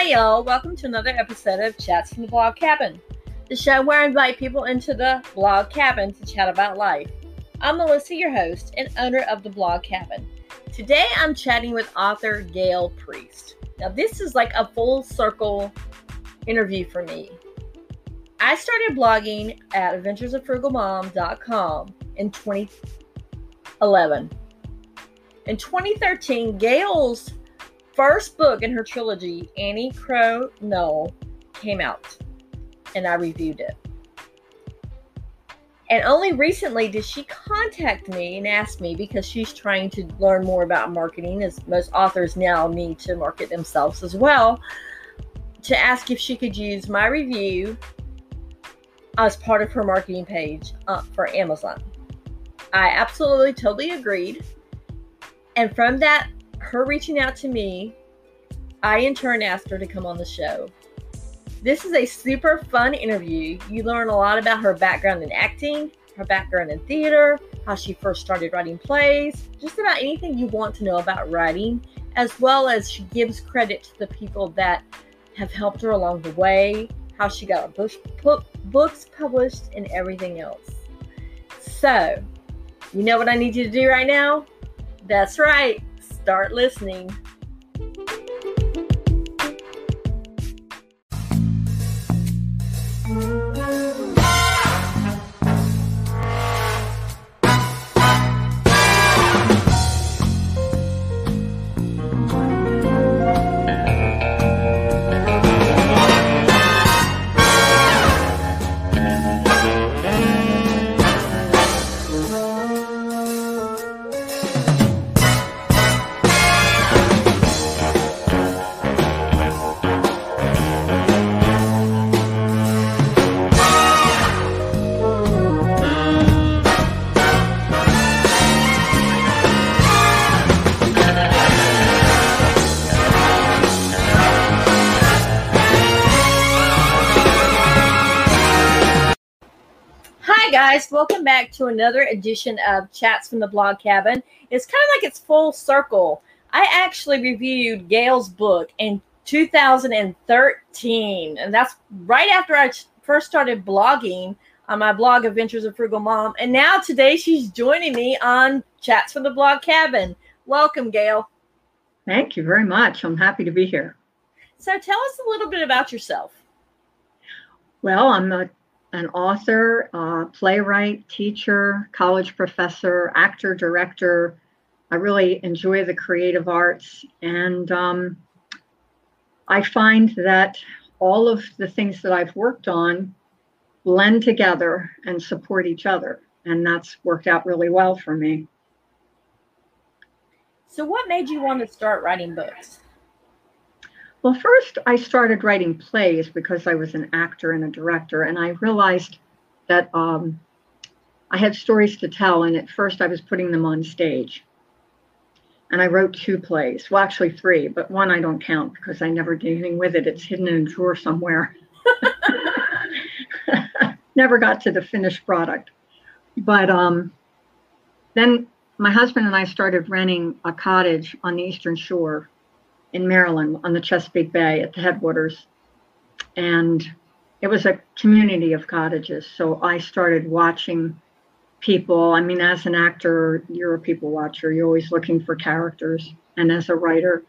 Hi, y'all. Welcome to another episode of Chats from the Blog Cabin, the show where I invite people into the blog cabin to chat about life. I'm Melissa, your host and owner of the Blog Cabin. Today I'm chatting with author Gail Priest. Now, this is like a full circle interview for me. I started blogging at adventuresoffrugalmom.com in 2011. In 2013, Gail's first book in her trilogy, Annie Crow Knoll, came out, and I reviewed it. And only recently did she contact me and ask me because she's trying to learn more about marketing, as most authors now need to market themselves as well, to ask if she could use my review as part of her marketing page uh, for Amazon. I absolutely totally agreed. And from that, her reaching out to me, I in turn asked her to come on the show. This is a super fun interview. You learn a lot about her background in acting, her background in theater, how she first started writing plays, just about anything you want to know about writing, as well as she gives credit to the people that have helped her along the way, how she got her book, books published, and everything else. So, you know what I need you to do right now? That's right, start listening. Guys, welcome back to another edition of Chats from the Blog Cabin. It's kind of like it's full circle. I actually reviewed Gail's book in 2013, and that's right after I first started blogging on my blog, Adventures of Frugal Mom. And now today she's joining me on Chats from the Blog Cabin. Welcome, Gail. Thank you very much. I'm happy to be here. So tell us a little bit about yourself. Well, I'm a an author, uh, playwright, teacher, college professor, actor, director. I really enjoy the creative arts. And um, I find that all of the things that I've worked on blend together and support each other. And that's worked out really well for me. So, what made you want to start writing books? Well, first, I started writing plays because I was an actor and a director, and I realized that um, I had stories to tell, and at first I was putting them on stage. And I wrote two plays, well, actually three, but one I don't count because I never did anything with it. It's hidden in a drawer somewhere. never got to the finished product. But um, then my husband and I started renting a cottage on the Eastern Shore in Maryland on the Chesapeake Bay at the headwaters. And it was a community of cottages. So I started watching people. I mean, as an actor, you're a people watcher, you're always looking for characters. And as a writer,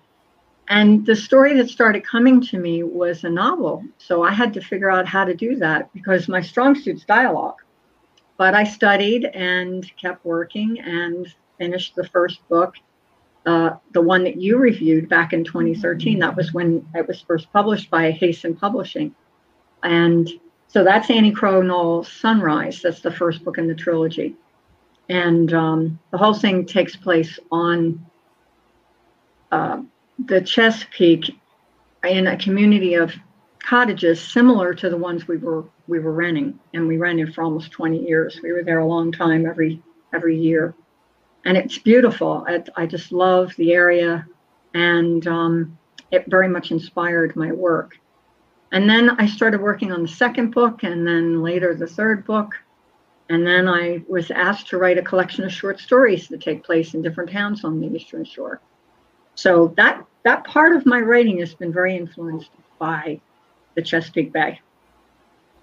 and the story that started coming to me was a novel. So I had to figure out how to do that because my strong suit's dialogue. But I studied and kept working and finished the first book uh, the one that you reviewed back in 2013. That was when it was first published by Hasten Publishing. And so that's Annie Crow Knoll Sunrise. That's the first book in the trilogy. And um, the whole thing takes place on uh, the Chesapeake in a community of cottages similar to the ones we were we were renting and we rented for almost 20 years we were there a long time every every year and it's beautiful. I, I just love the area, and um, it very much inspired my work. And then I started working on the second book, and then later the third book. And then I was asked to write a collection of short stories that take place in different towns on the Eastern Shore. So that that part of my writing has been very influenced by the Chesapeake Bay.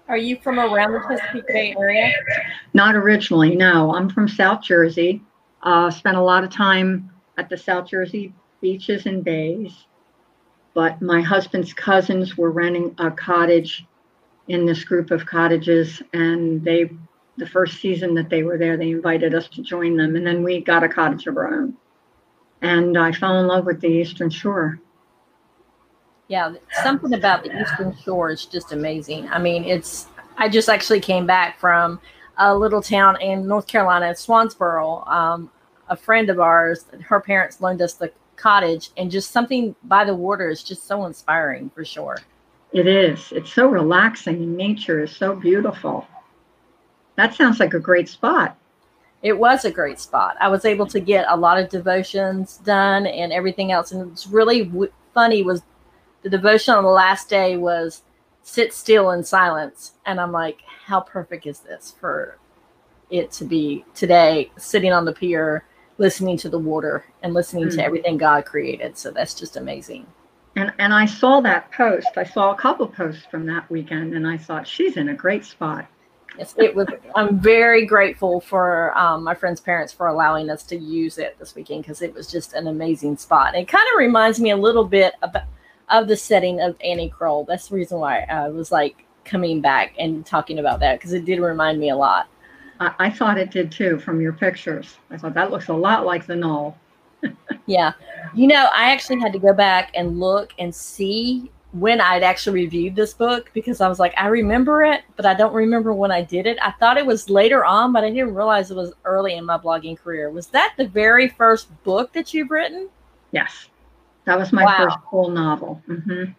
Are you from around the Chesapeake Bay area? Not originally, no. I'm from South Jersey. Uh, spent a lot of time at the South Jersey beaches and bays. But my husband's cousins were renting a cottage in this group of cottages, and they, the first season that they were there, they invited us to join them, and then we got a cottage of our own. And I fell in love with the Eastern Shore. Yeah, something about the Eastern Shore is just amazing. I mean, it's. I just actually came back from a little town in North Carolina, Swansboro. Um, a friend of ours, her parents loaned us the cottage, and just something by the water is just so inspiring for sure. It is. It's so relaxing, and nature is so beautiful. That sounds like a great spot. It was a great spot. I was able to get a lot of devotions done and everything else, and it's really w- funny. Was the devotion on the last day was sit still in silence, and I'm like, how perfect is this for it to be today, sitting on the pier listening to the water and listening mm-hmm. to everything God created. So that's just amazing. And and I saw that post. I saw a couple posts from that weekend, and I thought she's in a great spot. Yes, it was. I'm very grateful for um, my friend's parents for allowing us to use it this weekend because it was just an amazing spot. It kind of reminds me a little bit about of the setting of Annie Kroll. That's the reason why I was like coming back and talking about that because it did remind me a lot. I, I thought it did too from your pictures. I thought that looks a lot like the knoll. yeah. You know, I actually had to go back and look and see when I'd actually reviewed this book because I was like, I remember it, but I don't remember when I did it. I thought it was later on, but I didn't realize it was early in my blogging career. Was that the very first book that you've written? Yes. That was my wow. first full novel. Mm-hmm.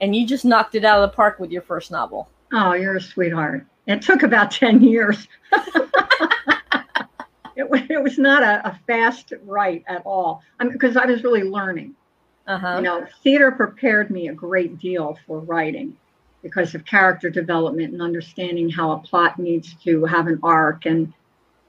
And you just knocked it out of the park with your first novel. Oh, you're a sweetheart. It took about 10 years. it, it was not a, a fast write at all because I, mean, I was really learning. Uh-huh. You know, theater prepared me a great deal for writing because of character development and understanding how a plot needs to have an arc and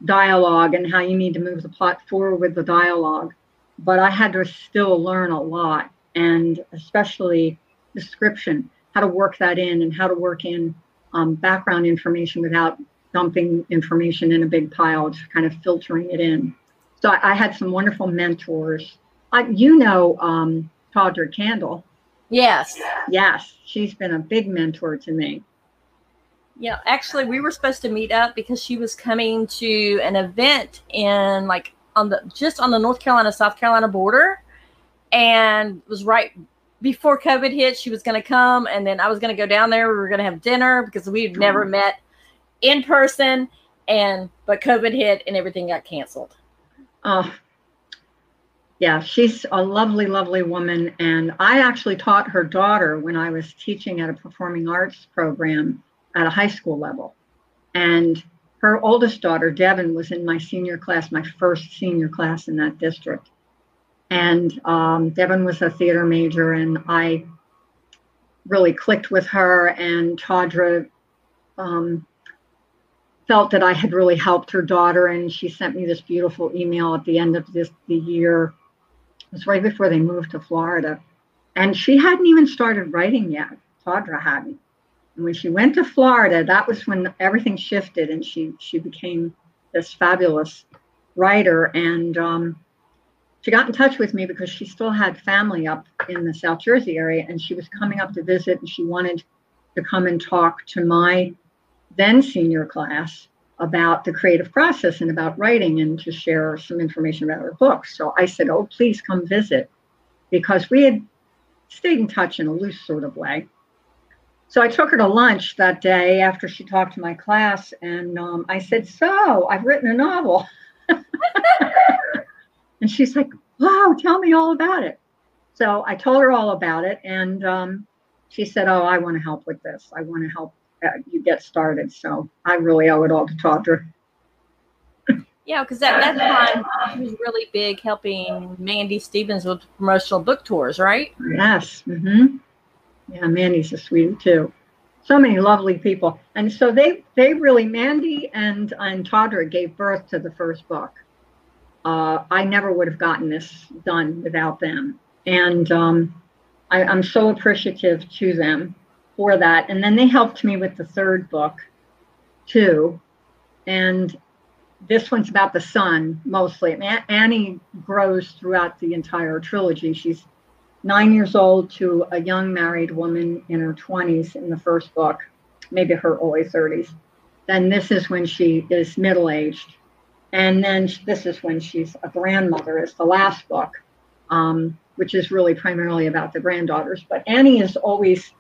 dialogue and how you need to move the plot forward with the dialogue. But I had to still learn a lot, and especially description, how to work that in and how to work in um, background information without dumping information in a big pile, just kind of filtering it in. So I, I had some wonderful mentors. I, you know, um, Tawdra Kandle. Yes. Yes, she's been a big mentor to me. Yeah, actually, we were supposed to meet up because she was coming to an event in like on the just on the North Carolina South Carolina border, and was right before COVID hit, she was going to come, and then I was going to go down there. We were going to have dinner because we'd never mm. met in person, and but COVID hit and everything got canceled. Oh, yeah, she's a lovely, lovely woman, and I actually taught her daughter when I was teaching at a performing arts program at a high school level, and her oldest daughter, Devin, was in my senior class, my first senior class in that district and um, Devin was a theater major, and I really clicked with her. And Tawdra um, felt that I had really helped her daughter, and she sent me this beautiful email at the end of this the year. It was right before they moved to Florida, and she hadn't even started writing yet. Tawdra hadn't. And when she went to Florida, that was when everything shifted, and she she became this fabulous writer. And um, she got in touch with me because she still had family up in the South Jersey area and she was coming up to visit and she wanted to come and talk to my then senior class about the creative process and about writing and to share some information about her books. So I said, Oh, please come visit because we had stayed in touch in a loose sort of way. So I took her to lunch that day after she talked to my class and um, I said, So I've written a novel. And she's like, wow, tell me all about it. So I told her all about it. And um, she said, oh, I want to help with this. I want to help uh, you get started. So I really owe it all to Tawdra. Yeah, because at that time she was really big helping Mandy Stevens with promotional book tours, right? Yes. Mm-hmm. Yeah, Mandy's a sweetie too. So many lovely people, and so they they really Mandy and and Tawdra gave birth to the first book uh, I never would have gotten this done without them. And um, I, I'm so appreciative to them for that. And then they helped me with the third book too. And this one's about the sun mostly. Annie grows throughout the entire trilogy. She's nine years old to a young married woman in her 20s in the first book, maybe her early 30s. Then this is when she is middle aged. And then this is when she's a grandmother, is the last book, um, which is really primarily about the granddaughters. But Annie is always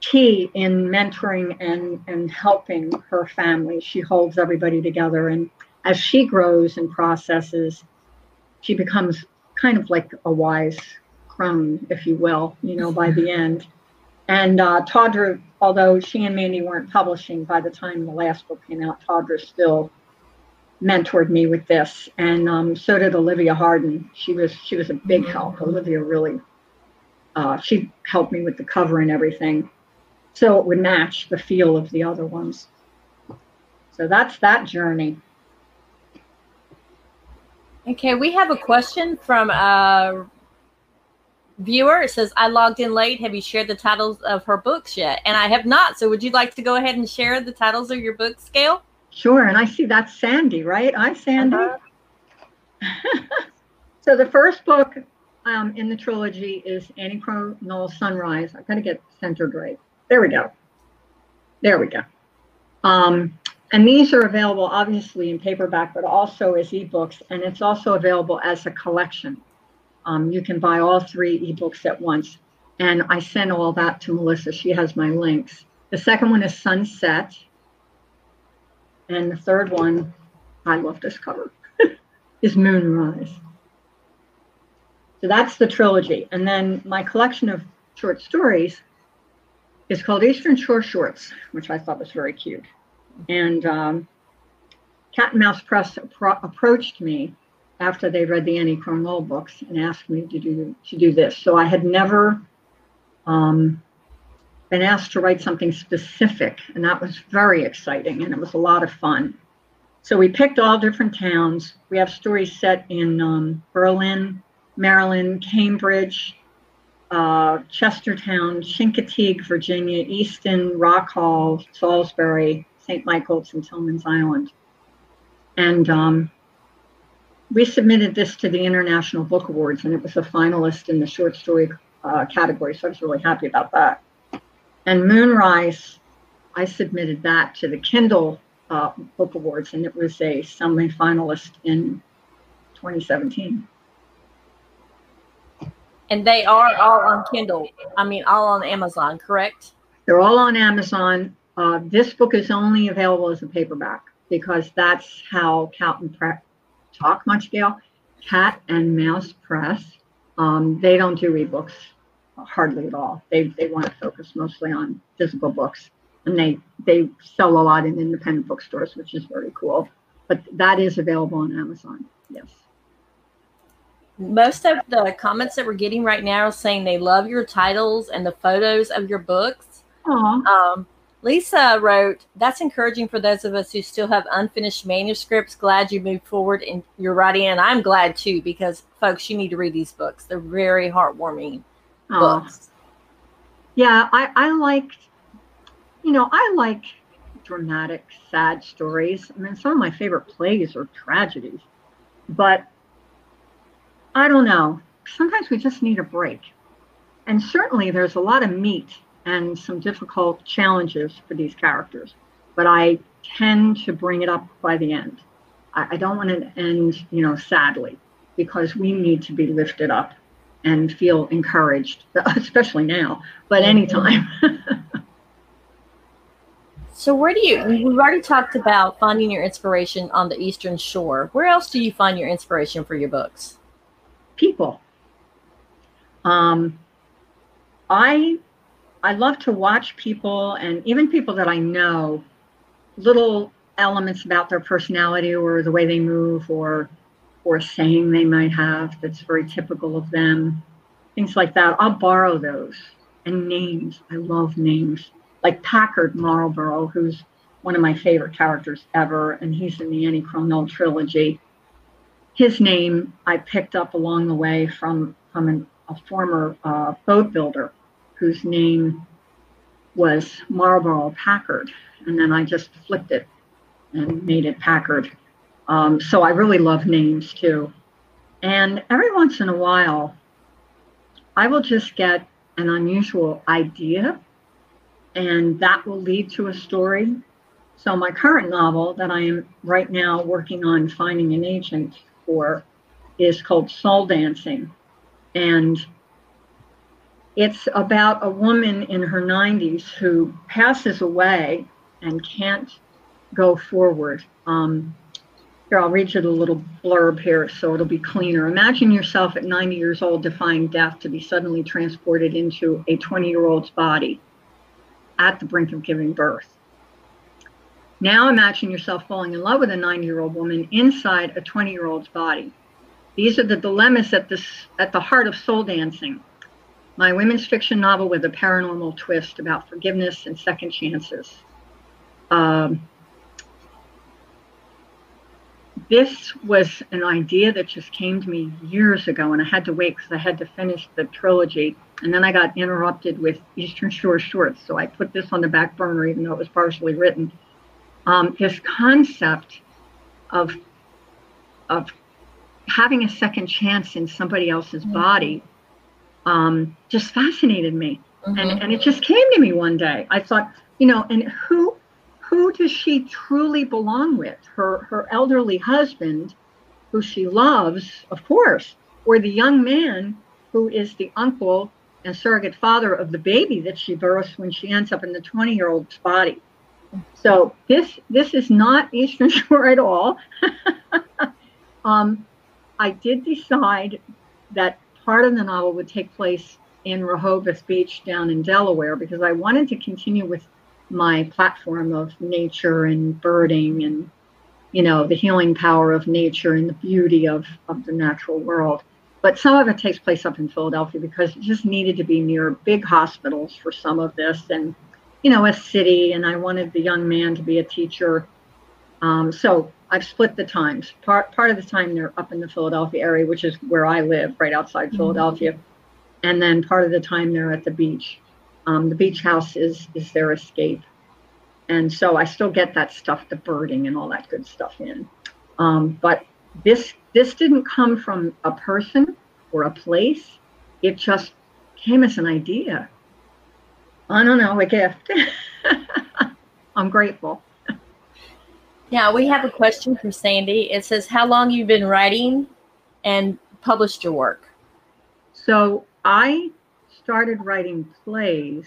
key in mentoring and, and helping her family. She holds everybody together. And as she grows and processes, she becomes kind of like a wise crone, if you will, you know, by the end. And uh, although she and Mandy weren't publishing by the time the last book came out, Tawdra still mentored me with this, and um, so did Olivia Harden. She was she was a big help. Olivia really, uh, she helped me with the cover and everything so it would match the feel of the other ones. So that's that journey. Okay, we have a question from a viewer. Says, I logged in late. Have you shared the titles of her books yet? And I have not. So would you like to go ahead and share the titles of your books, Gail? Sure. And I see that's Sandy, right? Hi, Sandy. Uh-huh. so the first book um, in the trilogy is Annie Crow Knoll Sunrise. I've got to get centered right. There we go. There we go. Um, and these are available obviously in paperback, but also as ebooks, and it's also available as a collection. Um, you can buy all three ebooks at once. And I sent all that to Melissa. She has my links. The second one is Sunset. And the third one, I love this cover, is Moonrise. So that's the trilogy. And then my collection of short stories is called Eastern Shore Shorts, which I thought was very cute. And um, Cat and Mouse Press appro- approached me after they read the Annie Crow books and asked me to do to do this. So I had never um, been asked to write something specific, and that was very exciting, and it was a lot of fun. So we picked all different towns. We have stories set in um, Berlin, Maryland, Cambridge, uh, Chestertown, Chincoteague, Virginia, Easton, Rock Hall, Salisbury, St. Michaels, and Tilghman's Island. And um, we submitted this to the International Book Awards, and it was a finalist in the short story uh, category. So I was really happy about that. And Moonrise, I submitted that to the Kindle uh, Book Awards, and it was a semi-finalist in 2017. And they are all on Kindle. I mean, all on Amazon, correct? They're all on Amazon. Uh, this book is only available as a paperback because that's how Pre- talk much, Gail. Cat and Mouse Press. Um, they don't do ebooks hardly at all. They they want to focus mostly on physical books, and they they sell a lot in independent bookstores, which is very cool. But that is available on Amazon. Yes most of the comments that we're getting right now are saying they love your titles and the photos of your books. Um, Lisa wrote, That's encouraging for those of us who still have unfinished manuscripts. Glad you moved forward in your writing. And I'm glad too, because folks, you need to read these books. They're very heartwarming Aww. books. Yeah, I, I liked, you know, I like dramatic, sad stories. I mean, some of my favorite plays are tragedies. But I don't know. Sometimes we just need a break. And certainly there's a lot of meat and some difficult challenges for these characters, but I tend to bring it up by the end. I, I don't want to end, you know, sadly, because we need to be lifted up and feel encouraged, especially now, but anytime. so, where do you, we've already talked about finding your inspiration on the Eastern Shore. Where else do you find your inspiration for your books? people. Um, I I love to watch people and even people that I know, little elements about their personality or the way they move or or a saying they might have that's very typical of them, things like that. I'll borrow those and names. I love names like Packard Marlborough, who's one of my favorite characters ever, and he's in the Annie Crow Knoll trilogy his name I picked up along the way from from an a former uh, boat builder whose name was Marlborough Packard. And then I just flipped it and made it Packard. Um, so I really love names too. And every once in a while, I will just get an unusual idea, and that will lead to a story. So, my current novel that I am right now working on finding an agent for is called Soul Dancing. And it's about a woman in her 90s who passes away and can't go forward. Um, here, I'll read you the little blurb here so it'll be cleaner. Imagine yourself at 90 years old defying death to be suddenly transported into a 20 year old's body at the brink of giving birth. Now imagine yourself falling in love with a 90 year old woman inside a 20 year old's body. These are the dilemmas at, this, at the heart of soul dancing, my women's fiction novel with a paranormal twist about forgiveness and second chances. Um, this was an idea that just came to me years ago, and I had to wait because I had to finish the trilogy. And then I got interrupted with Eastern Shore Shorts, so I put this on the back burner, even though it was partially written. Um, this concept of of having a second chance in somebody else's mm-hmm. body um, just fascinated me, mm-hmm. and and it just came to me one day. I thought, you know, and who who does she truly belong with? Her her elderly husband, who she loves, of course, or the young man who is the uncle and surrogate father of the baby that she births when she ends up in the 20 year old's body. So this this is not Eastern Shore at all. um, I did decide that part of the novel would take place in Rehoboth Beach down in Delaware because I wanted to continue with my platform of nature and birding and you know the healing power of nature and the beauty of of the natural world. But some of it takes place up in philadelphia because it just needed to be near big hospitals for some of this. And you know a city and i wanted the young man to be a teacher um, so i've split the times part part of the time they're up in the philadelphia area which is where i live right outside mm-hmm. philadelphia and then part of the time they're at the beach um, the beach house is is their escape, and so I still get that stuff, the birding and all that good stuff in. Um, but this this didn't come from a person or a place. It just came as an idea. I don't know, a gift. I'm grateful. Now we have a question from Sandy. It says, "How long you've been writing and published your work?" So I started writing plays,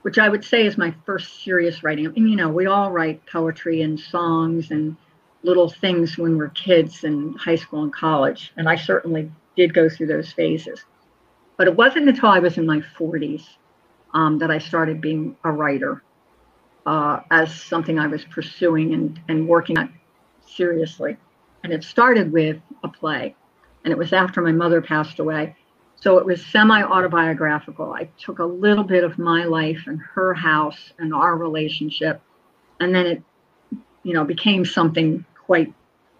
which I would say is my first serious writing. And you know, we all write poetry and songs and little things when we're kids in high school and college. And I certainly did go through those phases. But it wasn't until I was in my 40s um, that I started being a writer uh, as something I was pursuing and, and working at seriously. And it started with a play. And it was after my mother passed away. So it was semi autobiographical. I took a little bit of my life and her house and our relationship, and then it, you know, became something quite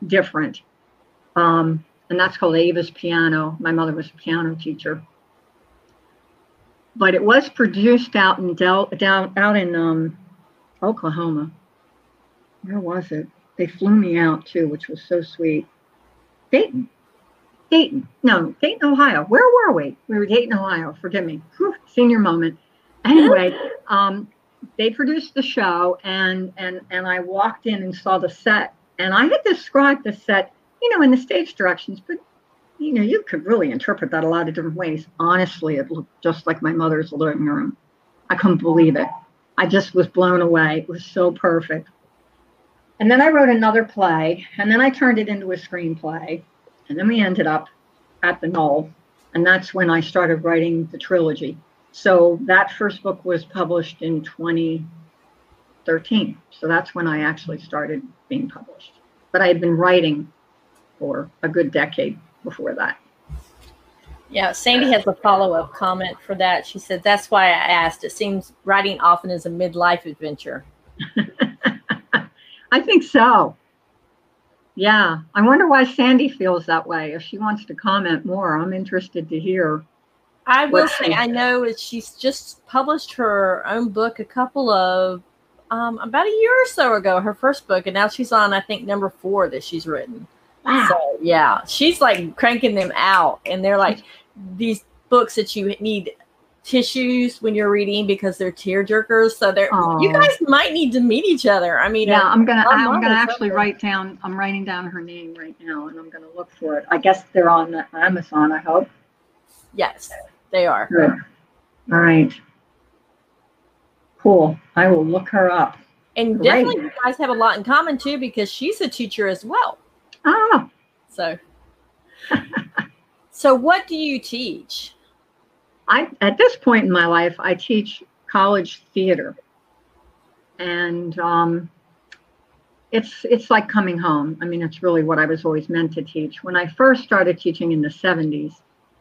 different. Um, and that's called Ava's Piano. My mother was a piano teacher. But it was produced out in Del, down out in um, Oklahoma. Where was it? They flew me out too, which was so sweet. Dayton. Dayton, no, Dayton, Ohio. Where were we? We were Dayton, Ohio. Forgive me. Whew, senior moment. Anyway, um, they produced the show, and and and I walked in and saw the set, and I had described the set, you know, in the stage directions, but you know, you could really interpret that a lot of different ways. Honestly, it looked just like my mother's living room. I couldn't believe it. I just was blown away. It was so perfect. And then I wrote another play, and then I turned it into a screenplay and then we ended up at the Knoll, and that's when I started writing the trilogy. So that first book was published in 2013. So that's when I actually started being published. But I had been writing for a good decade before that. Yeah, Sandy has a follow up comment for that. She said, That's why I asked. It seems writing often is a midlife adventure. I think so. Yeah, I wonder why Sandy feels that way. If she wants to comment more, I'm interested to hear. I will say, I know she's just published her own book a couple of um, about a year or so ago, her first book, and now she's on, I think, number four that she's written. Wow. So yeah, she's like cranking them out, and they're like these books that you need tissues when you're reading because they're tear jerkers. So they're Aw. you guys might need to meet each other. I mean, Yeah, I'm gonna. I'm gonna actually something. write down. I'm writing down her name right now, and I'm gonna look for it. I guess they're on Amazon. I hope. yes, they are. Good. All right. Cool. I will look her up. And Great. definitely, you guys have a lot in common too because she's a teacher as well. Ah, So, so what do you teach? I at this point in my life, I teach college theater, and um, it's it's like coming home. I mean, it's really what I was always meant to teach. When I first started teaching in the '70s,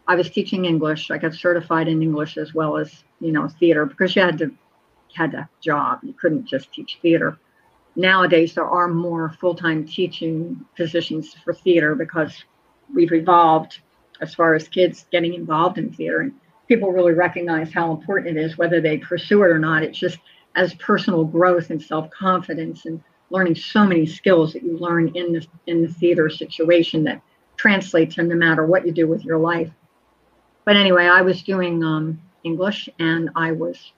I was teaching English. I got certified in English as well as you know theater because you had to had a job. You couldn't just teach theater. Nowadays, there are more full-time teaching positions for theater because we've evolved as far as kids getting involved in theater. And people really recognize how important it is whether they pursue it or not. It's just as personal growth and self-confidence and learning so many skills that you learn in the in the theater situation that translates to no matter what you do with your life. But anyway i was doing um, english and i was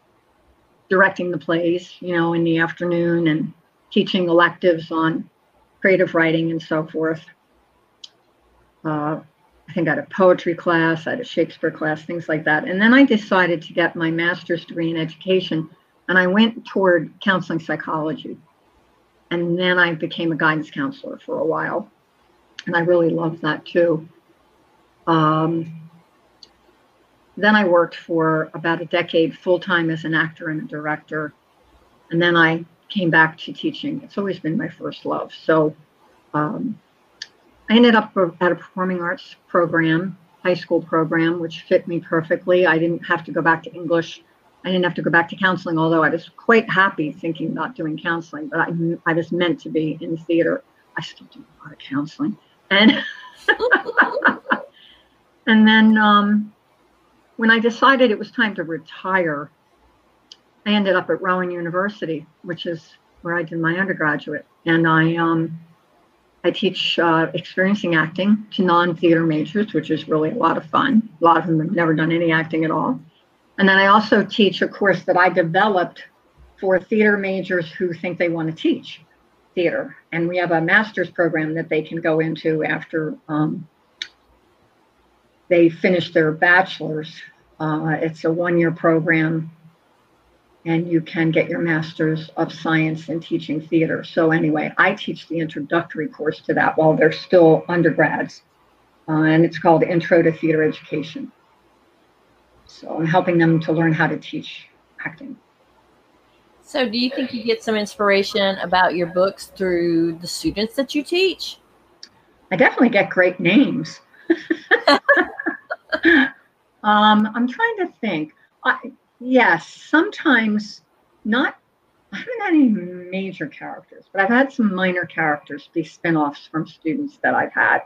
directing the plays you know in the afternoon and teaching electives on creative writing and so forth uh, I think I had a poetry class, I had a Shakespeare class, things like that. And then I decided to get my master's degree in education, and I went toward counseling psychology. And then I became a guidance counselor for a while, and I really loved that too. Um, then I worked for about a decade full time as an actor and a director, and then I came back to teaching. It's always been my first love. So. Um, I ended up at a performing arts program, high school program, which fit me perfectly. I didn't have to go back to English. I didn't have to go back to counseling, although I was quite happy thinking about doing counseling. But I, I was meant to be in theater. I still do a lot of counseling, and and then um, when I decided it was time to retire, I ended up at Rowan University, which is where I did my undergraduate, and I um, I teach uh, experiencing acting to non-theater majors, which is really a lot of fun. A lot of them have never done any acting at all. And then I also teach a course that I developed for theater majors who think they want to teach theater. And we have a master's program that they can go into after um, they finish their bachelor's. Uh, it's a one-year program and you can get your master's of science in teaching theater. So anyway, I teach the introductory course to that while they're still undergrads, uh, and it's called Intro to Theater Education. So I'm helping them to learn how to teach acting. So, do you think you get some inspiration about your books through the students that you teach? I definitely get great names. um, I'm trying to think. I, yes, sometimes not. I haven't had any major characters, but I've had some minor characters be spin-offs from students that I've had,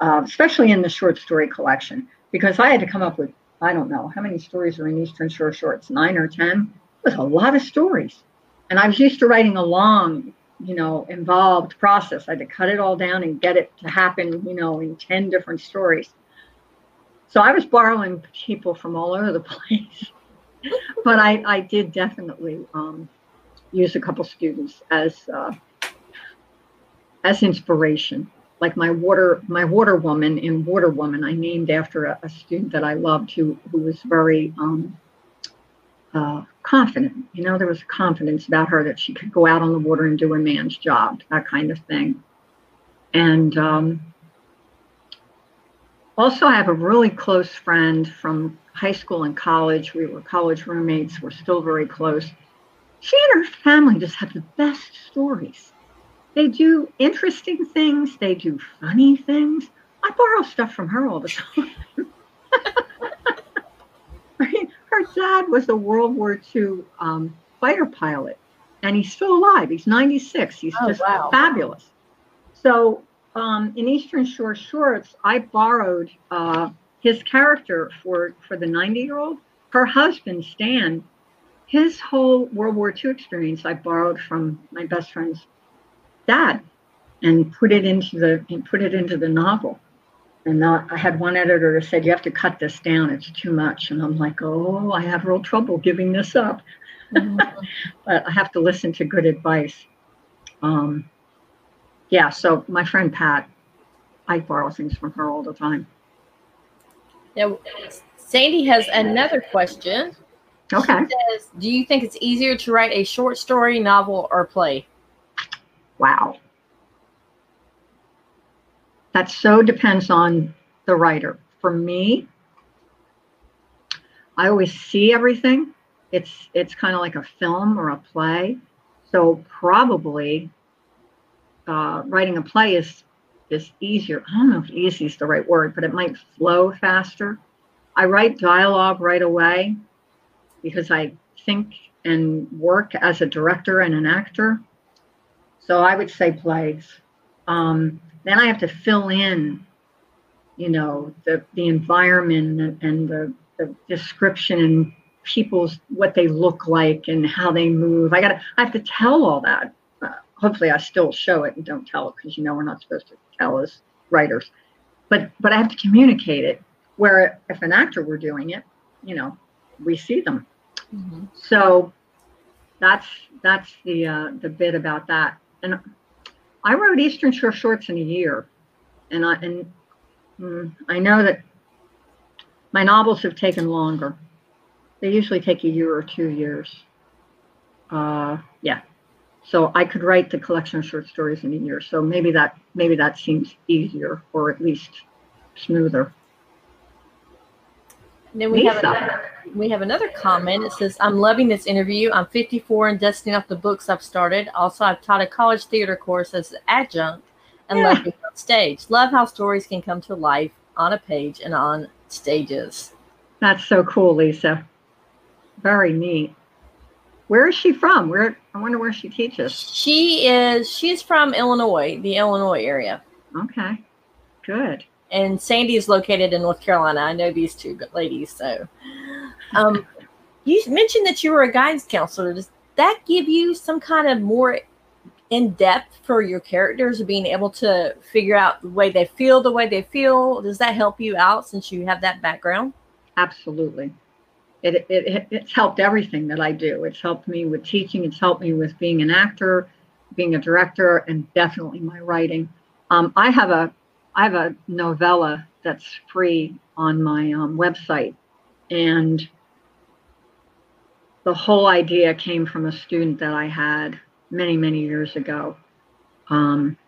uh, especially in the short story collection, because I had to come up with I don't know how many stories are in Eastern Shore Shorts, nine or ten. It was a lot of stories, and I was used to writing a long, you know, involved process. I had to cut it all down and get it to happen, you know, in ten different stories. So I was borrowing people from all over the place but I, I did definitely um, use a couple students as uh, as inspiration. Like my water my water woman in Water Woman, I named after a, a student that I loved who who was very um, uh, confident. You know, there was confidence about her that she could go out on the water and do a man's job, that kind of thing. And um, also, I have a really close friend from high school and college. We were college roommates. We're still very close. She and her family just have the best stories. They do interesting things. They do funny things. I borrow stuff from her all the time. I mean, her dad was a World War II um, fighter pilot, and he's still alive. He's 96. He's Oh, just wow. fabulous. So um, in Eastern Shore Shorts, I borrowed uh, his character for for the 90 year old. Her husband Stan, his whole World War II experience, I borrowed from my best friend's dad, and put it into the and put it into the novel. And not, I had one editor that said, "You have to cut this down; it's too much." And I'm like, "Oh, I have real trouble giving this up." Mm-hmm. but I have to listen to good advice. Um, yeah, so my friend Pat, I borrow things from her all the time. Now, Sandy has another question. Okay. She says, Do you think it's easier to write a short story, novel, or play? Wow. That so depends on the writer. For me, I always see everything. It's it's kind of like a film or a play. So probably uh, writing a play is is easier. I don't know if easy is the right word, but it might flow faster. I write dialogue right away because I think and work as a director and an actor. So I would say plays. Um, then I have to fill in, you know, the the environment and the, the description and people's what they look like and how they move. I gotta I have to tell all that hopefully I still show it and don't tell it because you know we're not supposed to as writers. But but I have to communicate it. Where if an actor were doing it, you know, we see them. Mm-hmm. So that's that's the uh, the bit about that. And I wrote Eastern Shore Shorts in a year, and I and mm, I know that my novels have taken longer. They usually take a year or two years. Uh, yeah, so I could write the collection of short stories in a year. So maybe that maybe that seems easier or at least smoother. And then we Lisa. have another, we have another comment. It says, "I'm loving this interview. I'm 54 and dusting off the books I've started. Also, I've taught a college theater course as an adjunct and yeah. love being on stage. Love how stories can come to life on a page and on stages." That's so cool, Lisa. Very neat. Where is she from? Where I wonder where she teaches. She is she's from Illinois, the Illinois area. Okay. Good. And Sandy is located in North Carolina. I know these two ladies, so um you mentioned that you were a guidance counselor. Does that give you some kind of more in depth for your characters of being able to figure out the way they feel the way they feel? Does that help you out since you have that background? Absolutely it, it, it's helped everything that I do. It's helped me with teaching. It's helped me with being an actor, being a director, and definitely my writing. Um, I have a I have a novella that's free on my um, website, and the whole idea came from a student that I had many many years ago. Um,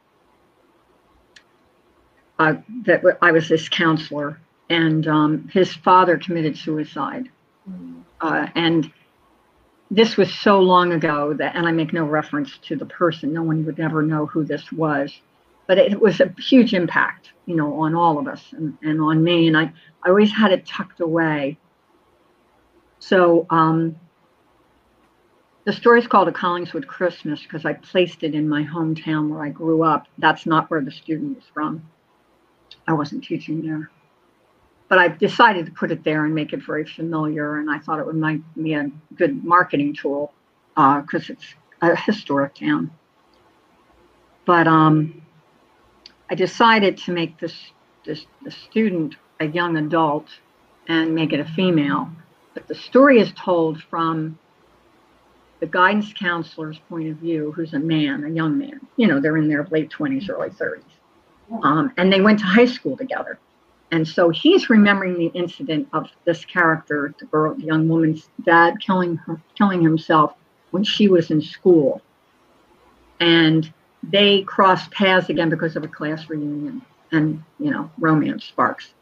uh, that I was this counselor, and um, his father committed suicide uh, and this was so long ago that, and I make no reference to the person, no one would ever know who this was, but it was a huge impact, you know, on all of us and, and on me. And I, I always had it tucked away. So um, the story is called A Collingswood Christmas because I placed it in my hometown where I grew up. That's not where the student was from. I wasn't teaching there but I decided to put it there and make it very familiar. And I thought it would make me a good marketing tool because uh, it's a historic town. But um, I decided to make this, this the student a young adult and make it a female. But the story is told from the guidance counselor's point of view, who's a man, a young man. You know, they're in their late 20s, early 30s. Um, and they went to high school together. And so he's remembering the incident of this character, the girl, the young woman's dad killing her, killing himself when she was in school. And they crossed paths again because of a class reunion, and you know, romance sparks.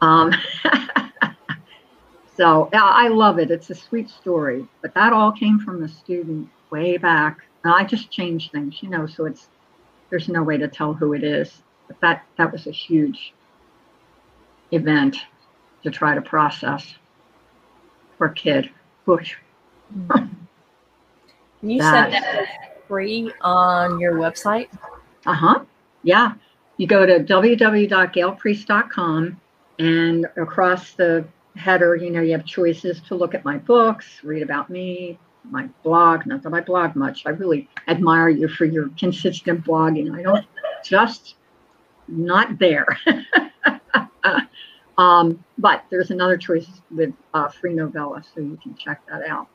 Um, so I love it. It's a sweet story, but that all came from a student way back. And I just changed things, you know. So it's there's no way to tell who it is. But that that was a huge event to try to process for kid. Push. you that. said that free on your website? Uh huh. Yeah. you go to www.gailpriest.com and across the header, you know, you have choices to look at my books, read about me, my blog. Not that I blog much. I really admire you for your consistent blogging. I don't just not there. um, but there's another choice with uh, free novella, so you can check that out.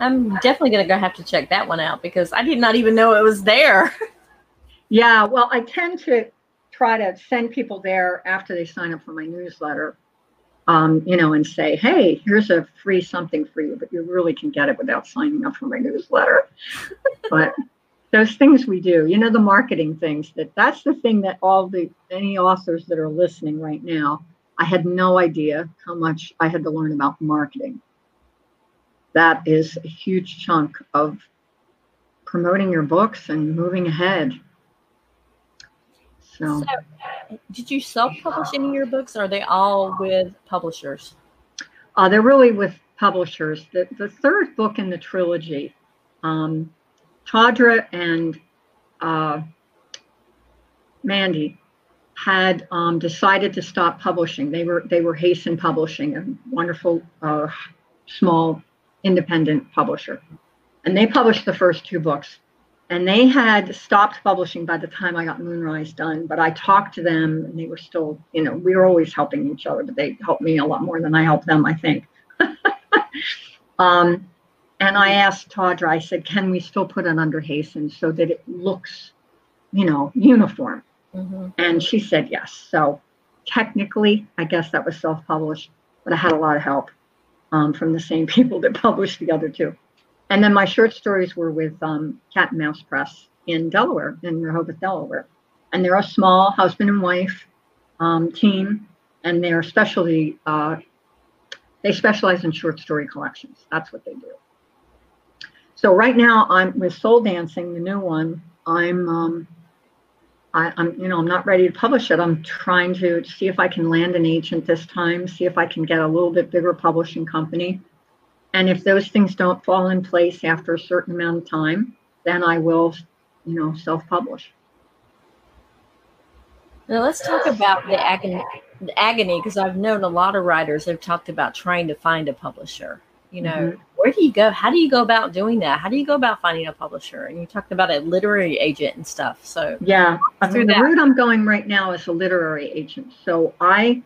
I'm definitely going to go have to check that one out because I did not even know it was there. yeah, well, I tend to try to send people there after they sign up for my newsletter, um, you know, and say, hey, here's a free something for you, but you really can get it without signing up for my newsletter. but those things we do, you know, the marketing things that that's the thing that all the any authors that are listening right now, I had no idea how much I had to learn about marketing that is a huge chunk of promoting your books and moving ahead. So, so did you self-publish any of your books? Or are they all with publishers? Uh, they're really with publishers. The, the third book in the trilogy, um, Tawdra and uh, Mandy had um, decided to stop publishing. They were they were Hasten Publishing, a wonderful uh, small independent publisher. And they published the first two books. And they had stopped publishing by the time I got Moonrise done, but I talked to them and they were still, you know, we were always helping each other, but they helped me a lot more than I helped them, I think. um, and I asked Tawdra, I said, can we still put it under Hasten so that it looks, you know, uniform? Mm-hmm. And she said yes. So technically, I guess that was self published, but I had a lot of help um, from the same people that published the other two. And then my short stories were with um, Cat and Mouse Press in Delaware, in Rehoboth, Delaware. And they're a small husband and wife um, team, and they're specialty, uh, they specialize in short story collections. That's what they do. So right now I'm with Soul Dancing, the new one. I'm um, I, am you know, I'm not ready to publish it. I'm trying to see if I can land an agent this time, see if I can get a little bit bigger publishing company. And if those things don't fall in place after a certain amount of time, then I will, you know, self-publish. Now let's talk about the agony, the agony, because I've known a lot of writers have talked about trying to find a publisher you know mm-hmm. Where do you go? How do you go about doing that? How do you go about finding a publisher? And you talked about a literary agent and stuff so yeah I mean, the route i'm going right now is a literary agent. So i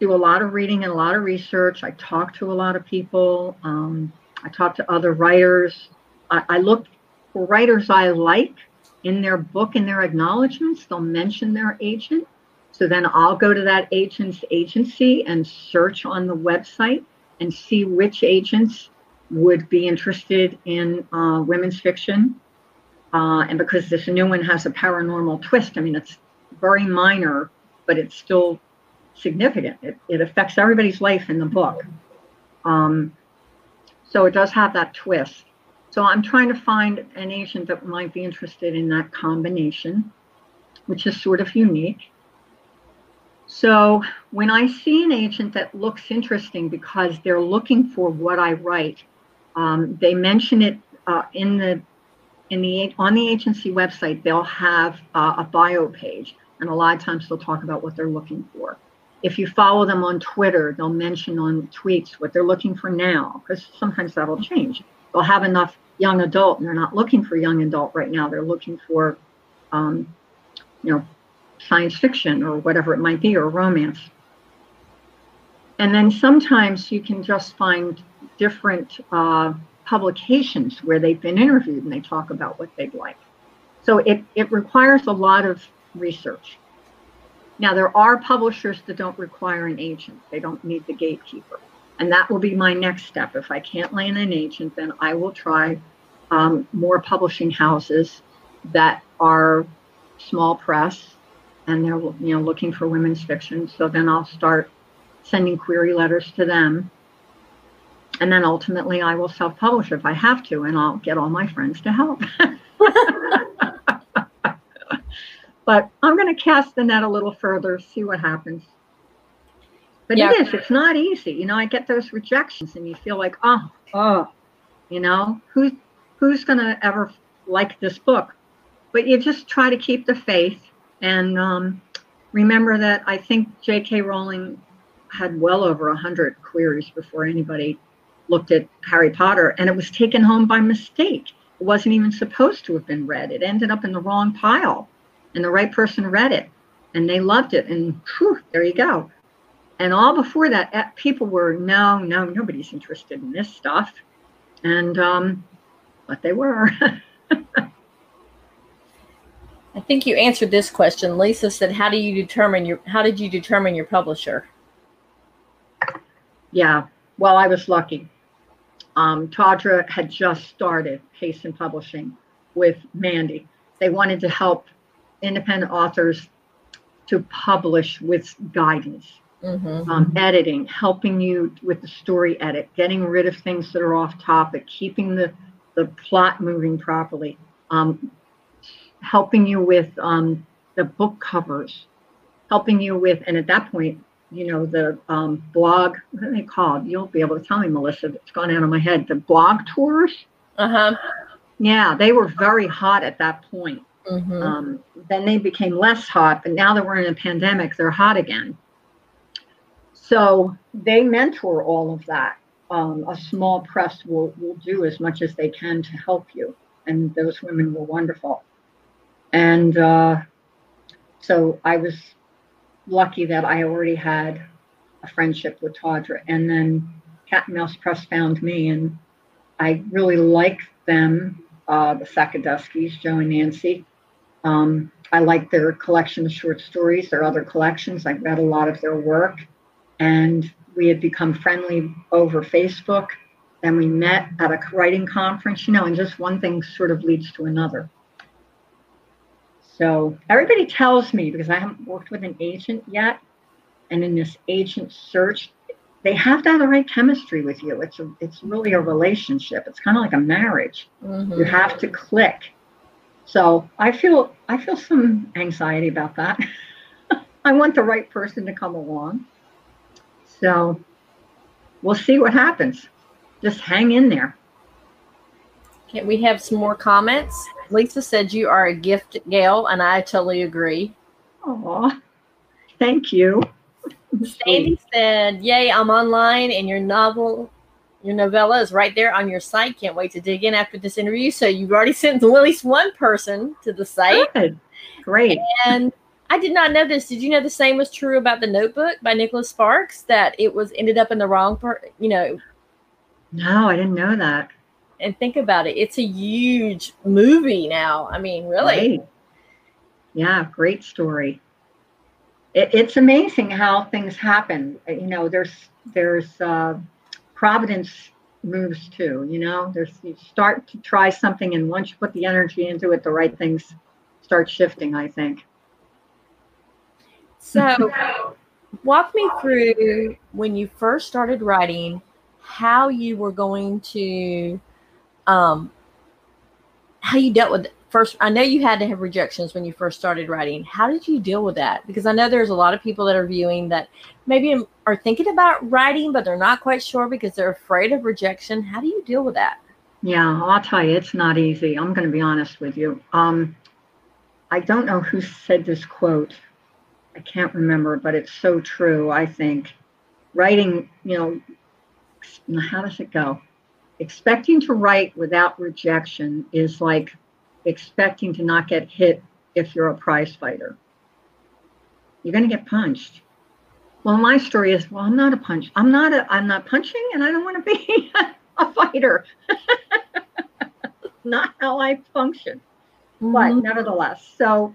do a lot of reading and a lot of research. I talk to a lot of people um, i talk to other writers. I, I look for writers i like in their book in their acknowledgments. They'll mention their agent. So then i'll go to that agent's agency and search on the website and see which agents would be interested in uh, women's fiction. Uh, and because this new one has a paranormal twist, I mean, it's very minor, but it's still significant. It, it affects everybody's life in the book. Um, so it does have that twist. So I'm trying to find an agent that might be interested in that combination, which is sort of unique. So when I see an agent that looks interesting because they're looking for what I write, um, they mention it uh, in the in the on the agency website. They'll have uh, a bio page, and a lot of times they'll talk about what they're looking for. If you follow them on Twitter, they'll mention on tweets what they're looking for now, because sometimes that'll change. They'll have enough young adult, and they're not looking for young adult right now. They're looking for, um, you know, science fiction or whatever it might be, or romance. And then sometimes you can just find different uh, publications where they've been interviewed and they talk about what they'd like. So it, it requires a lot of research. Now, there are publishers that don't require an agent, they don't need the gatekeeper. And that will be my next step. If I can't land an agent, then I will try um, more publishing houses that are small press and they're you know looking for women's fiction. So then I'll start sending query letters to them. And then ultimately I will self-publish if I have to, and I'll get all my friends to help. but I'm going to cast the net a little further, see what happens. But yeah. it is, it's not easy. You know, I get those rejections and you feel like, oh, oh, you know, who's who's going to ever like this book? But you just try to keep the faith And um, remember that I think J.K. Rowling had well over a hundred queries before anybody looked at Harry Potter, and it was taken home by mistake. It wasn't even supposed to have been read. It ended up in the wrong pile, and the right person read it, and they loved it. And whew, there you go. And all before that, eh, people were no, no, nobody's interested in this stuff, and um, but they were. I think you answered this question. Lisa said, "How do you determine your? How did you determine your publisher?" Yeah, well, I was lucky. Um, Tawdra had just started Hasten Publishing with Mandy. They wanted to help independent authors to publish with guidance, mm-hmm. um, editing, helping you with the story edit, getting rid of things that are off topic, keeping the, the plot moving properly, um, helping you with um, the book covers, helping you with, and at that point, you know, the um, blog, what are they called? You'll be able to tell me, Melissa, it's gone out of my head. The blog tours. Uh huh. Yeah, they were very hot at that point. Mm-hmm. Um, then they became less hot, but now that we're in a pandemic, they're hot again. So they mentor all of that. Um, a small press will, will do as much as they can to help you. And those women were wonderful. And uh, so I was lucky that I already had a friendship with Tawdra. And then Cat and Mouse Press found me, and I really like them, uh, the Sakaduskis, Joe and Nancy. Um, I like their collection of short stories, their other collections. I read a lot of their work, and we had become friendly over Facebook. Then we met at a writing conference, you know, and just one thing sort of leads to another. So everybody tells me because I haven't worked with an agent yet, and in this agent search, they have to have the right chemistry with you. It's a, it's really a relationship. It's kind of like a marriage. Mm-hmm. You have to click. So I feel I feel some anxiety about that. I want the right person to come along. So we'll see what happens. Just hang in there. Can we have some more comments? Lisa said you are a gift, Gail, and I totally agree. Oh, thank you. Sandy said, "Yay, I'm online, and your novel, your novella is right there on your site. Can't wait to dig in after this interview." So you've already sent at least one person to the site. Good. Great. And I did not know this. Did you know the same was true about the Notebook by Nicholas Sparks? That it was ended up in the wrong part. You know. No, I didn't know that and think about it. It's a huge movie now. I mean, really. Right. Yeah, great story. It, it's amazing how things happen. You know, there's there's uh, providence moves too. You know, there's you start to try something, and once you put the energy into it, the right things start shifting. I think. So, walk me through when you first started writing, how you were going to um, how you dealt with first. I know you had to have rejections when you first started writing. How did you deal with that? Because I know there's a lot of people that are viewing that maybe are thinking about writing, but they're not quite sure because they're afraid of rejection. How do you deal with that? Yeah, I'll tell you, it's not easy. I'm going to be honest with you. Um, I don't know who said this quote. I can't remember, but it's so true. I think writing, you know, how does it go? Expecting to write without rejection is like expecting to not get hit if you're a prize fighter. You're going to get punched. Well, my story is, well, I'm not a punch. I'm not a. I'm not punching, and I don't want to be a fighter. not how I function. Mm-hmm. But nevertheless, so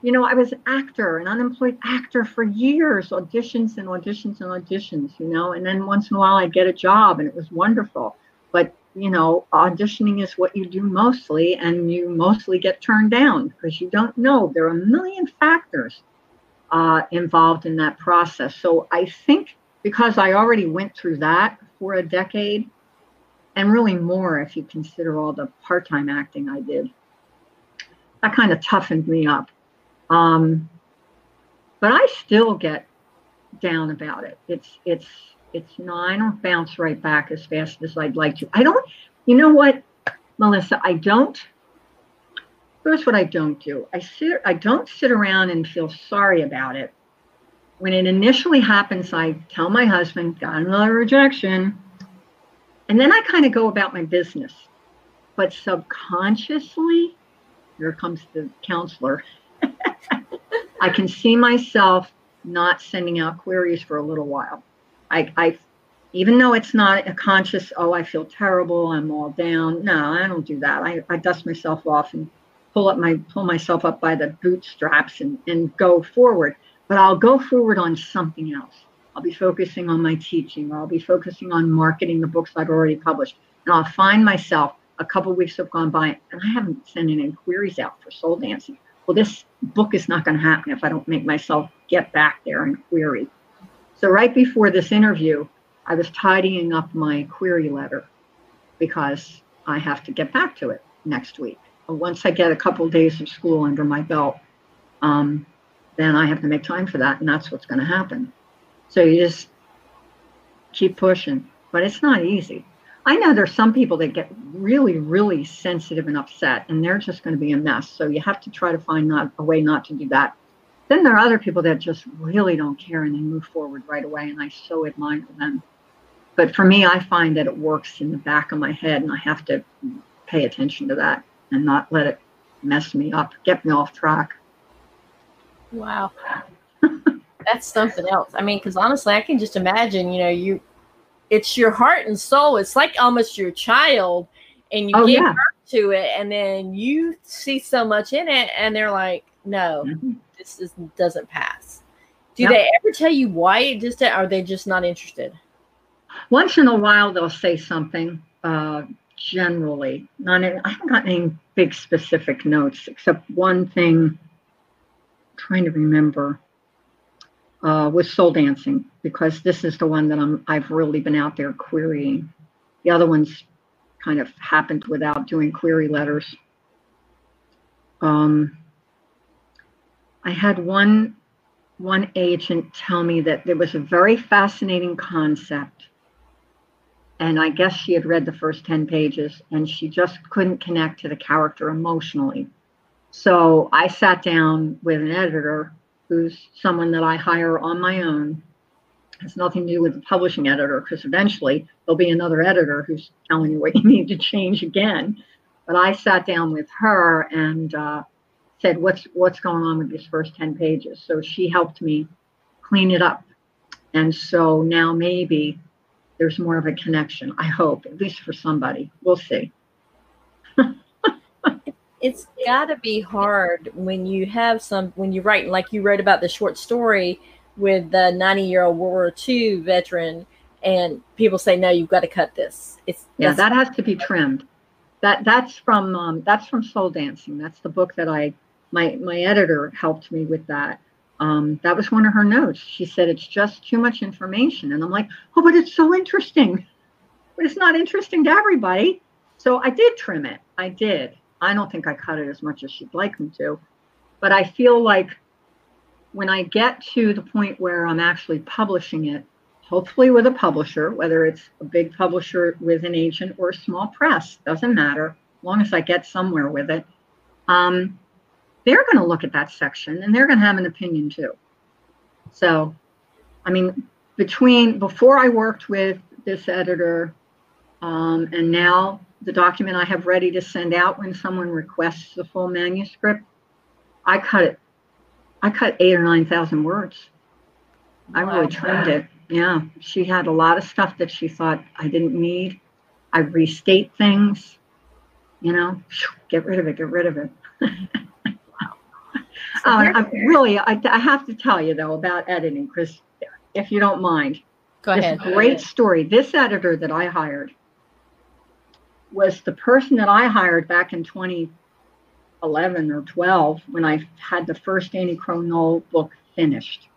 you know, I was an actor, an unemployed actor for years, auditions and auditions and auditions, you know, and then once in a while I'd get a job and it was wonderful but you know auditioning is what you do mostly and you mostly get turned down because you don't know. There are a million factors uh, involved in that process. So i think because i already went through that for a decade and really more if you consider all the part-time acting i did that kind of toughened me up. Um, but i still get down about it. It's it's it's not, I don't bounce right back as fast as I'd like to. I don't, you know what, Melissa, I don't here's what I don't do. I sit I don't sit around and feel sorry about it. When it initially happens, I tell my husband, got another rejection. And then I kind of go about my business. But subconsciously, here comes the counselor. I can see myself not sending out queries for a little while. I, I, even though it's not a conscious, oh, I feel terrible, I'm all down. No, I don't do that. I, I dust myself off and pull up my pull myself up by the bootstraps and, and go forward. But I'll go forward on something else. I'll be focusing on my teaching, or I'll be focusing on marketing the books I've already published. And I'll find myself a couple weeks have gone by and I haven't sent any queries out for soul dancing. Well, this book is not going to happen if I don't make myself get back there and query. So right before this interview, I was tidying up my query letter because I have to get back to it next week. Once I get a couple of days of school under my belt, um, then I have to make time for that, and that's what's going to happen. So you just keep pushing, but it's not easy. I know there's some people that get really, really sensitive and upset, and they're just going to be a mess. So you have to try to find not, a way not to do that. Then there are other people that just really don't care and they move forward right away, and I so admire them. But for me, I find that it works in the back of my head, and I have to pay attention to that and not let it mess me up, get me off track. Wow. That's something else. I mean, because honestly, I can just imagine, you know, you it's your heart and soul. It's like almost your child, and you oh, give yeah. birth to it, and then you see so much in it, and they're like, "No, mm-hmm. Doesn't pass." Do yep. they ever tell you why it just? Are they just not interested? Once in a while, they'll say something. Uh, generally, not. In, I haven't got any big specific notes except one thing. I'm trying to remember uh, with soul dancing because this is the one that I'm I've really been out there querying. The other ones kind of happened without doing query letters. Um, I had one one agent tell me that there was a very fascinating concept and I guess she had read the first 10 pages and she just couldn't connect to the character emotionally. So I sat down with an editor who's someone that I hire on my own. It has nothing to do with the publishing editor because eventually there'll be another editor who's telling you what you need to change again. But I sat down with her and uh, said, "What's what's going on with these first ten pages?" So she helped me clean it up, and so now maybe there's more of a connection. I hope, at least for somebody. We'll see. it's got to be hard when you have some when you write like you wrote about the short story with the 90 year old World War II veteran, and people say no, you've got to cut this. It's yeah, that has to be trimmed. That that's from um, that's from Soul Dancing. That's the book that I my my editor helped me with that. Um, that was one of her notes. She said it's just too much information, and I'm like, oh, but it's so interesting. But it's not interesting to everybody. So I did trim it. I did. I don't think I cut it as much as she'd like me to. But I feel like when I get to the point where I'm actually publishing it, hopefully with a publisher, whether it's a big publisher with an agent or a small press, doesn't matter, as long as I get somewhere with it, um, they're going to look at that section and they're going to have an opinion too. So, I mean, between before I worked with this editor um, and now the document I have ready to send out when someone requests the full manuscript, I cut it. I cut eight or nine thousand words. I wow. really trimmed it. Yeah, she had a lot of stuff that she thought I didn't need. I restate things. You know, get rid of it. Get rid of it. uh, I, really, I, I, have to tell you though about editing, Chris, if you don't mind. Go this ahead. Great story. This editor that I hired was the person that I hired back in 2011 or 12 when I had the first Annie Crow book finished.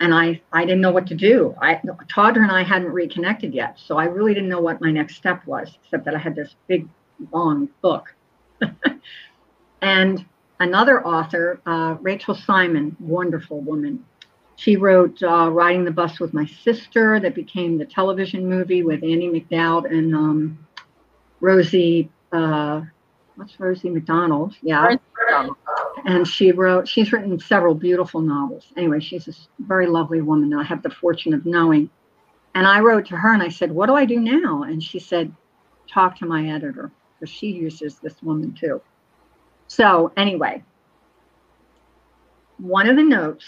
And I, I didn't know what to do. I, Todd and I hadn't reconnected yet. So I really didn't know what my next step was, except that I had this big, long book. and another author, uh, Rachel Simon, wonderful woman. She wrote uh, Riding the Bus with My Sister, that became the television movie with Andie MacDowell and um, Rosie, uh, what's Rosie McDonald? Yeah. And she wrote, she's written several beautiful novels. Anyway, she's a very lovely woman that I have the fortune of knowing. And I wrote to her and I said, What do I do now? And she said, Talk to my editor because she uses this woman too. So, anyway, one of the notes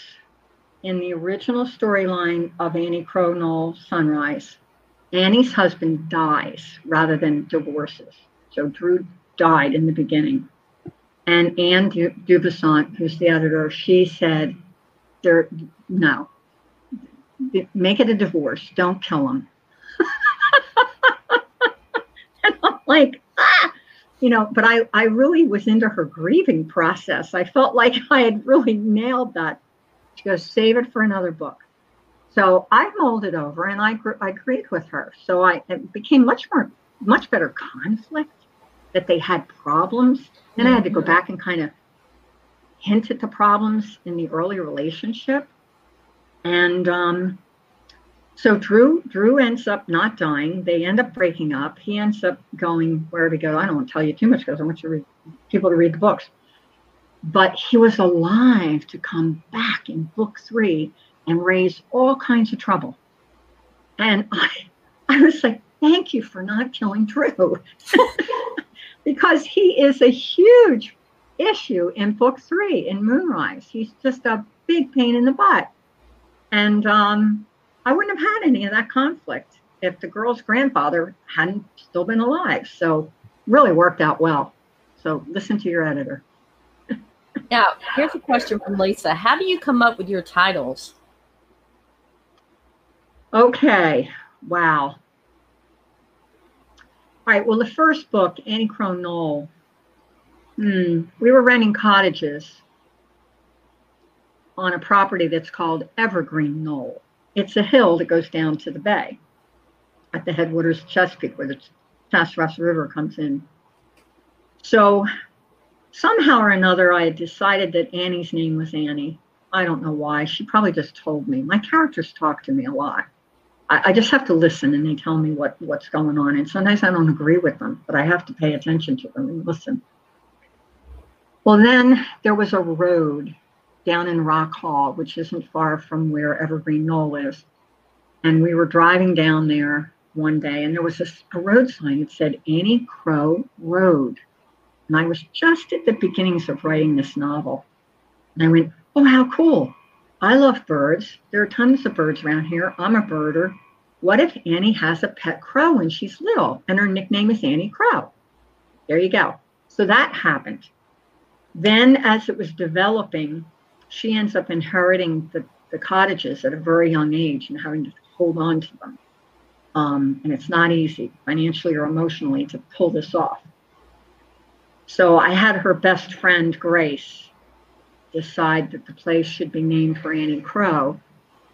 in the original storyline of Annie Crow Knoll Sunrise, Annie's husband dies rather than divorces. So Drew died in the beginning. And Anne du- who's the editor, she said, "There, no, make it a divorce. Don't kill him." and I'm like, ah, you know. But I, I really was into her grieving process. I felt like I had really nailed that. She goes, "Save it for another book." So I molded over, and I, I agreed with her. So I it became much more, much better conflict that they had problems. Then mm-hmm. I had to go mm-hmm. back and kind of hint at the problems in the early relationship. And um, so Drew Drew ends up not dying. They end up breaking up. He ends up going wherever he goes. I don't want to tell you too much because I want you to read, people to read the books. But he was alive to come back in book three and raise all kinds of trouble. And I, I was like, thank you for not killing Drew. because he is a huge issue in book three in Moonrise. He's just a big pain in the butt. And um, I wouldn't have had any of that conflict if the girl's grandfather hadn't still been alive. So really worked out well. So listen to your editor. now, here's a question from Lisa. How do you come up with your titles? Okay. Wow. All right. Well, the first book, Annie Crow Knoll, hmm, we were renting cottages on a property that's called Evergreen Knoll. It's a hill that goes down to the bay at the headwaters of Chesapeake, where the Sassafras River comes in. So somehow or another, I had decided that Annie's name was Annie. I don't know why. She probably just told me. My characters talk to me a lot. I, I, just have to listen and they tell me what, what's going on. And sometimes I don't agree with them, but I have to pay attention to them and listen. Well, then there was a road down in Rock Hall, which isn't far from where Evergreen Knoll is. And we were driving down there one day, and there was a, a road sign that said Annie Crow Road. And I was just at the beginnings of writing this novel. And I went, Oh, how cool. I love birds. There are tons of birds around here. I'm a birder. What if Annie has a pet crow when she's little and her nickname is Annie Crow? There you go. So that happened. Then, as it was developing, she ends up inheriting the, the cottages at a very young age and having to hold on to them. Um, and it's not easy financially or emotionally to pull this off. So I had her best friend, Grace, decide that the place should be named for Annie Crow.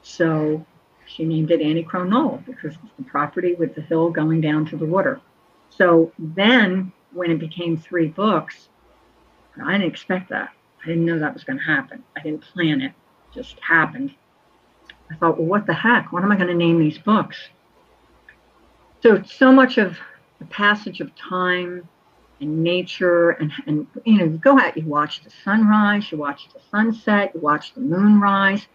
So she named it Annie Crow Knoll because it's the property with the hill going down to the water. So then when it became three books, I didn't expect that. I didn't know that was going to happen. I didn't plan it. it just happened. I thought, well, what the heck? What am I going to name these books? So, so much of the passage of time and nature and, and you know you go out you watch the sunrise you watch the sunset you watch the moonrise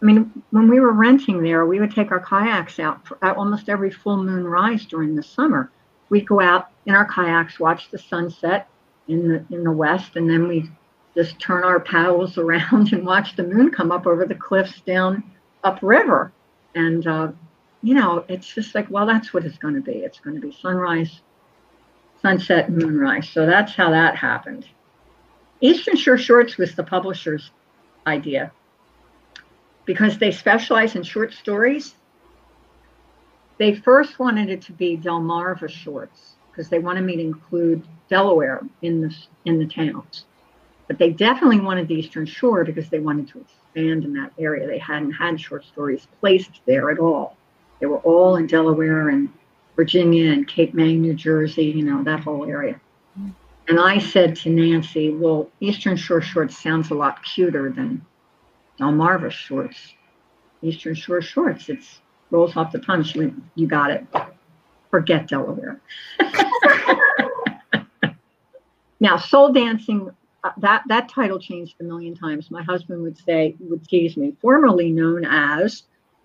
i mean when we were renting there we would take our kayaks out for almost every full moon rise during the summer we'd go out in our kayaks watch the sunset in the in the west and then we just turn our paddles around and watch the moon come up over the cliffs down upriver and uh, you know it's just like well that's what it's going to be it's going to be sunrise Sunset Moonrise. So that's how that happened. Eastern Shore Shorts was the publisher's idea because they specialize in short stories. They first wanted it to be Delmarva Shorts because they wanted me to include Delaware in the in the towns. But they definitely wanted the Eastern Shore because they wanted to expand in that area. They hadn't had short stories placed there at all. They were all in Delaware and Virginia and Cape May, New Jersey, you know, that whole area. And I said to Nancy, well, Eastern Shore Shorts sounds a lot cuter than Delmarva Shorts. Eastern Shore Shorts, it rolls off the tongue. She you got it. Forget Delaware. now soul dancing Uh, that that title changed a million times. My husband would say would tease me, formerly known as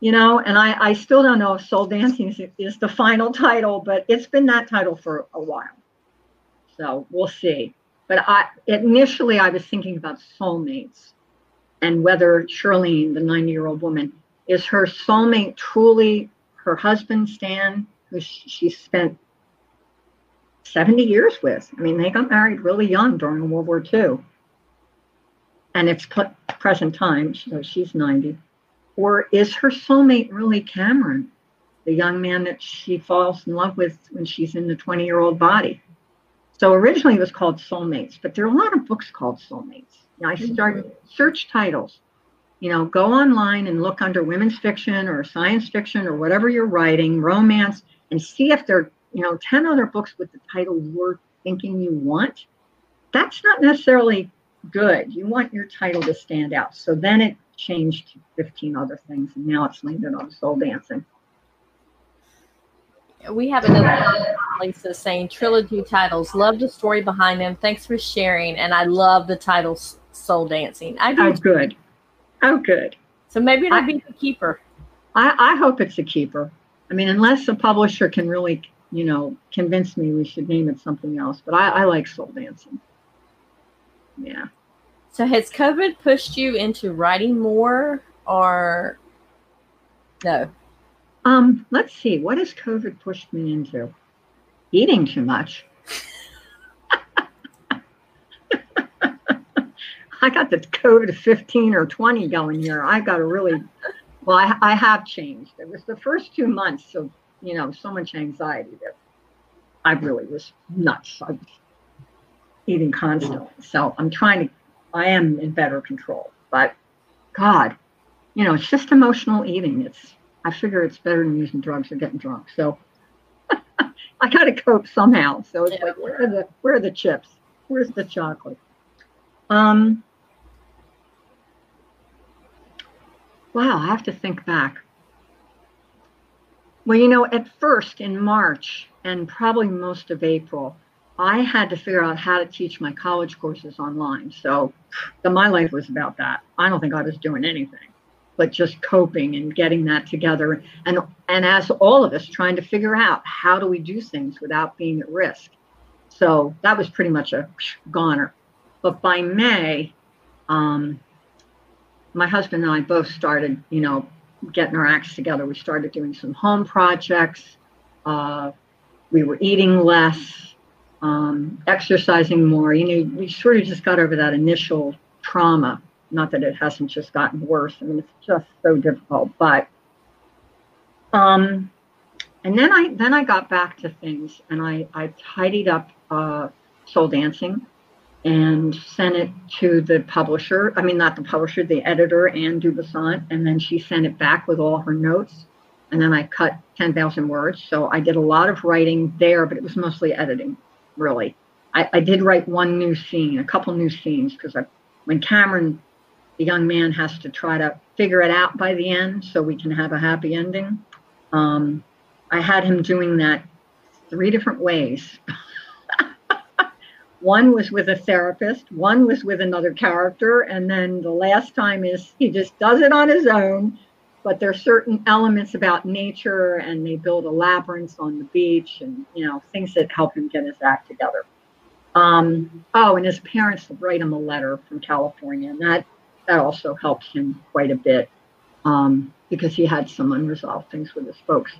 you know, and I, I still don't know if soul dancing is, is the final title, but it's been that title for a while. So we'll see. But I initially I was thinking about soulmates and whether Shirlene, the 90 year old woman, is her soulmate truly her husband, Stan, who she spent 70 years with. I mean, they got married really young during World War II. And it's present time, so she's 90. Or is her soulmate really Cameron, the young man that she falls in love with when she's in the 20 year old body? So originally it was called Soulmates, but there are a lot of books called Soulmates. I mm-hmm. started search titles. You know, go online and look under women's fiction or science fiction or whatever you're writing, romance, and see if there are, you know, 10 other books with the title you're thinking you want. That's not necessarily good. You want your title to stand out. So then it changed to 15 other things, and now it's landed on soul dancing we have another Lisa saying trilogy titles. Love the story behind them. Thanks for sharing. And I love the title Soul Dancing. I do. Oh, good. Oh, good. So maybe it'll I, be the keeper. I, I hope it's a keeper. I mean, unless a publisher can really, you know, convince me we should name it something else. But I, I like Soul Dancing. Yeah. So has COVID pushed you into writing more or no? Um, let's see, what has COVID pushed me into? Eating too much. I got the COVID 15 or 20 going here. I got to really, well, I, I have changed. It was the first two months of, you know, so much anxiety that I really was nuts. I was eating constantly. So I'm trying to, I am in better control. But God, you know, it's just emotional eating. It's, I figure it's better than using drugs or getting drunk. So I got to cope somehow. So it's yeah. like, where are the where are the chips? Where's the chocolate? Um. Wow, I have to think back. Well, you know, at first in March and probably most of April, I had to figure out how to teach my college courses online. So my life was about that. I don't think I was doing anything but just coping and getting that together and and as all of us trying to figure out how do we do things without being at risk so that was pretty much a goner but by may um, my husband and i both started you know getting our acts together we started doing some home projects uh, we were eating less um, exercising more you know we sort of just got over that initial trauma not that it hasn't just gotten worse. I mean, it's just so difficult. But um, and then I then I got back to things, and I I tidied up uh, Soul Dancing, and sent it to the publisher. I mean, not the publisher, the editor, Anne Dubasant, and then she sent it back with all her notes. And then I cut 10,000 words. So I did a lot of writing there, but it was mostly editing, really. I, I did write one new scene, a couple new scenes, because when Cameron the young man has to try to figure it out by the end so we can have a happy ending. Um, I had him doing that three different ways. one was with a therapist, one was with another character, and then the last time is he just does it on his own. But there are certain elements about nature, and they build a labyrinth on the beach, and you know things that help him get his act together. Um, oh, and his parents write him a letter from California, and that that also helped him quite a bit um, because he had some unresolved things with his folks.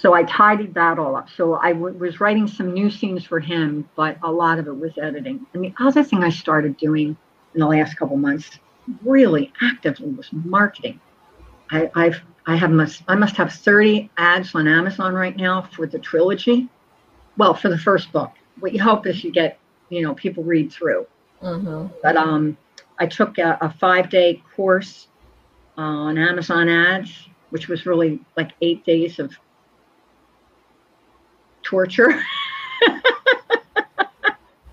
So I tidied that all up. So I w- was writing some new scenes for him, but a lot of it was editing. And the other thing I started doing in the last couple months, really actively, was marketing. I, I've I have must I must have 30 ads on Amazon right now for the trilogy. Well, for the first book. What you hope is you get, you know, people read through. Mm-hmm. But um, I took a, a five day course on Amazon ads, which was really like eight days of torture.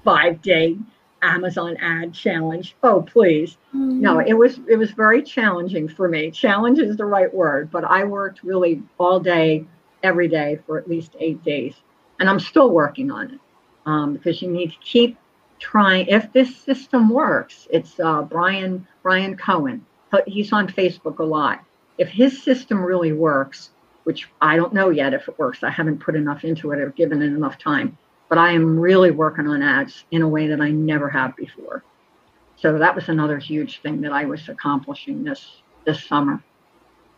five day Amazon ad challenge. Oh, please. Mm-hmm. No, it was it was very challenging for me. Challenge is the right word, but I worked really all day, every day for at least eight days. and I'm still working on it um, because you need to keep trying. If this system works, it's uh, Bryan Bryan Cohen. He's on Facebook a lot. If his system really works, which I don't know yet if it works, I haven't put enough into it or given it enough time, but I am really working on ads in a way that I never have before. So that was another huge thing that I was accomplishing this this summer.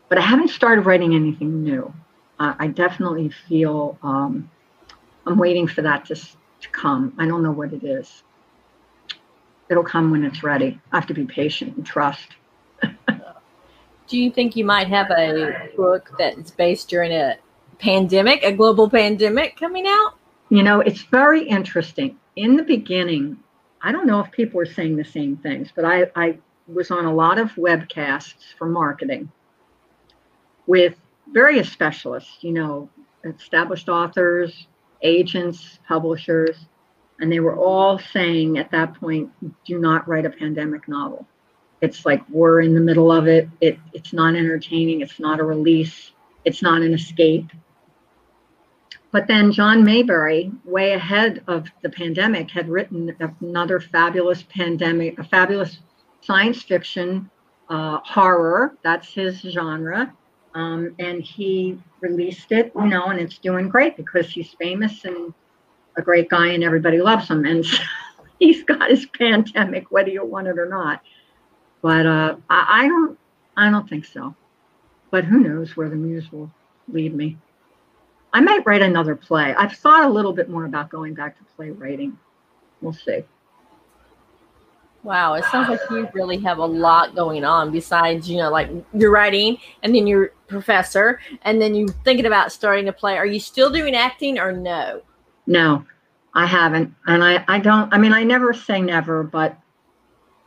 But I haven't started writing anything new. Uh, I definitely feel um, I'm waiting for that to, to come. I don't know what it is. It'll come when it's ready. I have to be patient and trust. Do you think you might have a book that's based during a pandemic, a global pandemic coming out? You know, it's very interesting. In the beginning, I don't know if people were saying the same things, but I, I was on a lot of webcasts for marketing with various specialists, you know, established authors, agents, publishers, and they were all saying at that point, do not write a pandemic novel. It's like we're in the middle of it. it it's not entertaining. It's not a release. It's not an escape. But then John Maberry, way ahead of the pandemic, had written another fabulous pandemic, a fabulous science fiction uh, horror. That's his genre. Um, and he released it, you know, and it's doing great because he's famous and a great guy and everybody loves him. And so he's got his pandemic, whether you want it or not. But uh, I, I don't, I don't think so. But who knows where the muse will lead me. I might write another play. I've thought a little bit more about going back to playwriting. We'll see. Wow, it sounds like you really have a lot going on besides, you know, like you're writing and then you're professor and then you're thinking about starting a play. Are you still doing acting or no? No, I haven't. And I, I don't, I mean, I never say never, but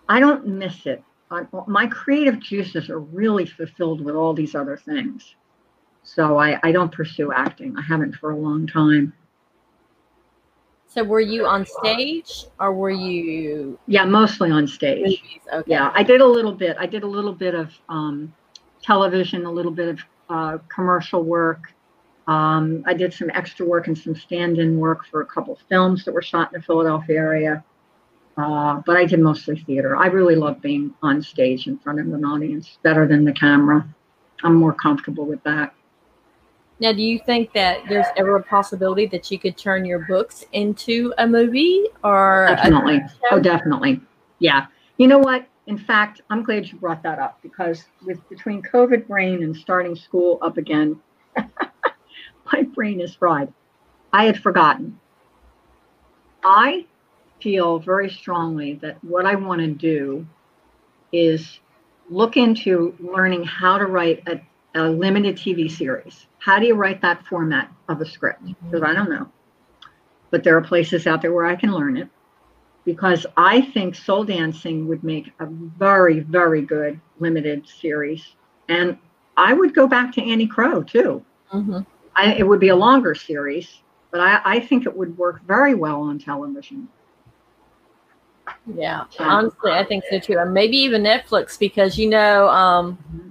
I don't miss it. I, my creative juices are really fulfilled with all these other things. So I, I don't pursue acting. I haven't for a long time. So were you on stage or were you? Yeah, mostly on stage. Okay. Yeah, I did a little bit. I did a little bit of um, television, a little bit of uh, commercial work. Um, I did some extra work and some stand-in work for a couple of films that were shot in the Philadelphia area. Uh, but I did mostly theater. I really love being on stage in front of an audience better than the camera. I'm more comfortable with that. Now, do you think that there's ever a possibility that you could turn your books into a movie or definitely? oh, definitely. Yeah. You know what? In fact, I'm glad you brought that up because with between COVID brain and starting school up again, my brain is fried. I had forgotten. I feel very strongly that what I want to do is look into learning how to write a a limited TV series. How do you write that format of a script? Because I don't know. But there are places out there where I can learn it because I think Soul Dancing would make a very, very good limited series. And I would go back to Annie Crow too. Mm-hmm. I, it would be a longer series, but I, I think it would work very well on television. Yeah, honestly, I think so too. And maybe even Netflix because you know, um, mm-hmm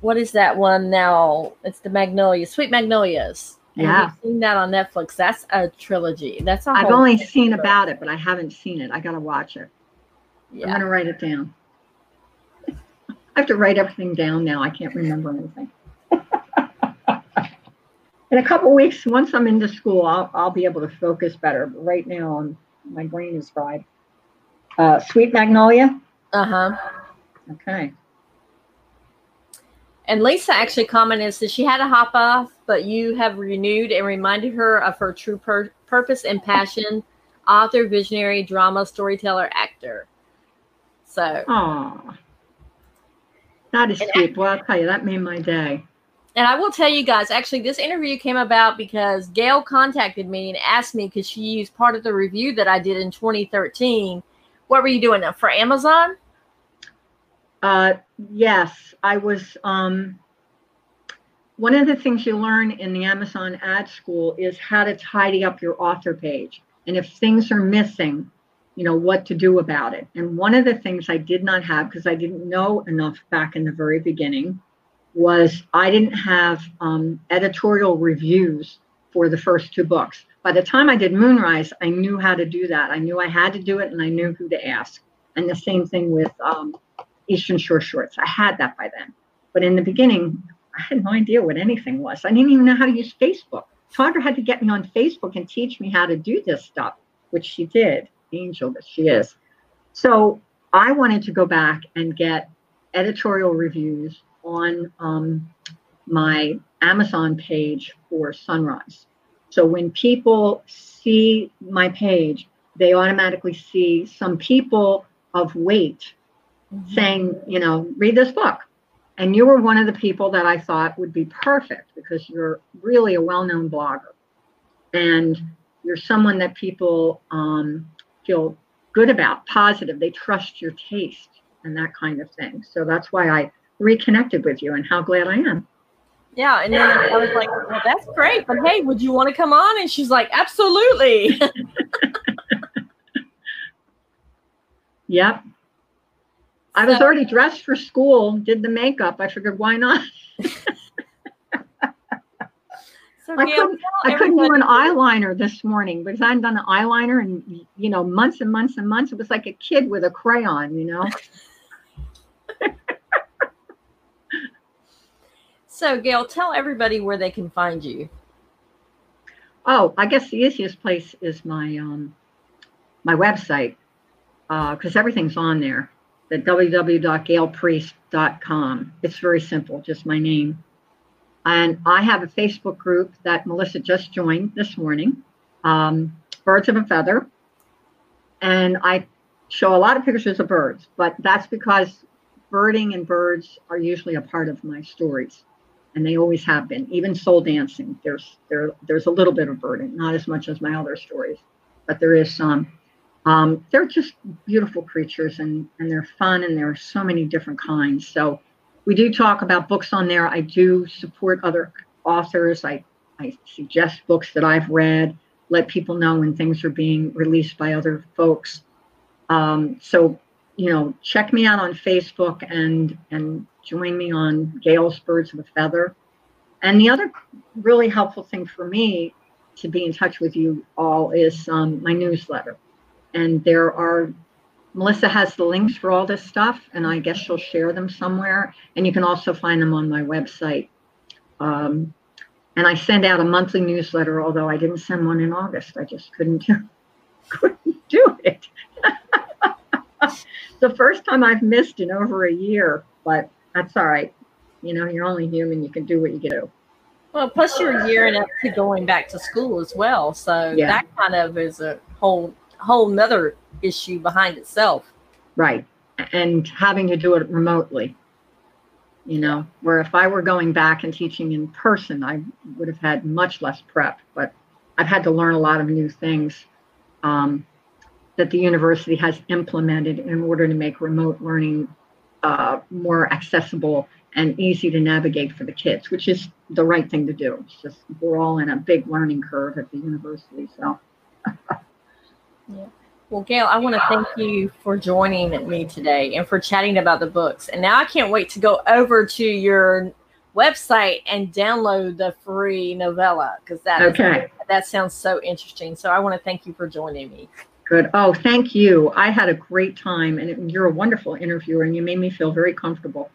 what is that one now? It's the Magnolia, Sweet Magnolias. Yeah, seen that on Netflix. That's a trilogy. That's a I've only seen about it, but I haven't seen it. I got to watch it. Yeah. I'm gonna write it down. I have to write everything down now. I can't remember anything. in a couple weeks, once I'm into school, I'll, I'll be able to focus better. But right now, I'm, my brain is fried. Uh, Sweet Magnolia. Uh huh. Okay. And Lisa actually commented that she had a hop off, but you have renewed and reminded her of her true pur- purpose and passion author, visionary, drama, storyteller, actor. So. Aww. That is sweet. Well, I'll tell you, that made my day. And I will tell you guys, actually, this interview came about because Gail contacted me and asked me because she used part of the review that I did in 2013. What were you doing for Amazon? Uh, yes, I was. Um, one of the things you learn in the Amazon ad school is how to tidy up your author page. And if things are missing, you know, what to do about it. And one of the things I did not have, because I didn't know enough back in the very beginning, was I didn't have um, editorial reviews for the first two books. By the time I did Moonrise, I knew how to do that. I knew I had to do it and I knew who to ask. And the same thing with um, Eastern Shore Shorts. I had that by then. But in the beginning, I had no idea what anything was. I didn't even know how to use Facebook. Tawdra had to get me on Facebook and teach me how to do this stuff, which she did, angel that she is. So I wanted to go back and get editorial reviews on um, my Amazon page for Sunrise. So when people see my page, they automatically see some people of weight mm-hmm. saying, you know, read this book. And you were one of the people that I thought would be perfect because you're really a well known blogger. And you're someone that people um, feel good about, positive. They trust your taste and that kind of thing. So that's why I reconnected with you and how glad I am. Yeah. And then I was like, well, that's great. But hey, would you want to come on? And she's like, absolutely. yep. I was already dressed for school, did the makeup. I figured, why not? So I couldn't, I couldn't do an eyeliner this morning because I hadn't done an eyeliner in you know months and months and months. It was like a kid with a crayon, you know. so Gail, tell everybody where they can find you. Oh, I guess the easiest place is my um my website because uh, everything's on there. The www.gailpriest.com. It's very simple, just my name. And I have a Facebook group that Melissa just joined this morning, um, Birds of a Feather. And I show a lot of pictures of birds, but that's because birding and birds are usually a part of my stories. And they always have been. Even soul dancing, there's there there's a little bit of birding, not as much as my other stories, but there is some. Um, they're just beautiful creatures and and they're fun and there are so many different kinds. So we do talk about books on there. I do support other authors. I, I suggest books that I've read, let people know when things are being released by other folks. Um, so, you know, check me out on Facebook and and join me on Gail's Birds of a Feather. And the other really helpful thing for me to be in touch with you all is um, my newsletter. And there are Melissa has the links for all this stuff, and I guess she'll share them somewhere. And you can also find them on my website. Um, and I send out a monthly newsletter, although I didn't send one in August. I just couldn't do, couldn't do it. the first time I've missed in over a year, but that's all right. You know, you're only human. You can do what you do. Well, plus you're gearing up to going back to school as well, so yeah. that kind of is a whole whole nother issue behind itself. Right. And having to do it remotely. You know, where if I were going back and teaching in person, I would have had much less prep, but I've had to learn a lot of new things um, that the university has implemented in order to make remote learning uh, more accessible and easy to navigate for the kids, which is the right thing to do. It's just we're all in a big learning curve at the university. So Yeah. Well, Gail, I want to thank you for joining me today and for chatting about the books. And now I can't wait to go over to your website and download the free novella because that okay. Is, that sounds so interesting. So I want to thank you for joining me. Good. Oh, thank you. I had a great time, and you're a wonderful interviewer, and you made me feel very comfortable.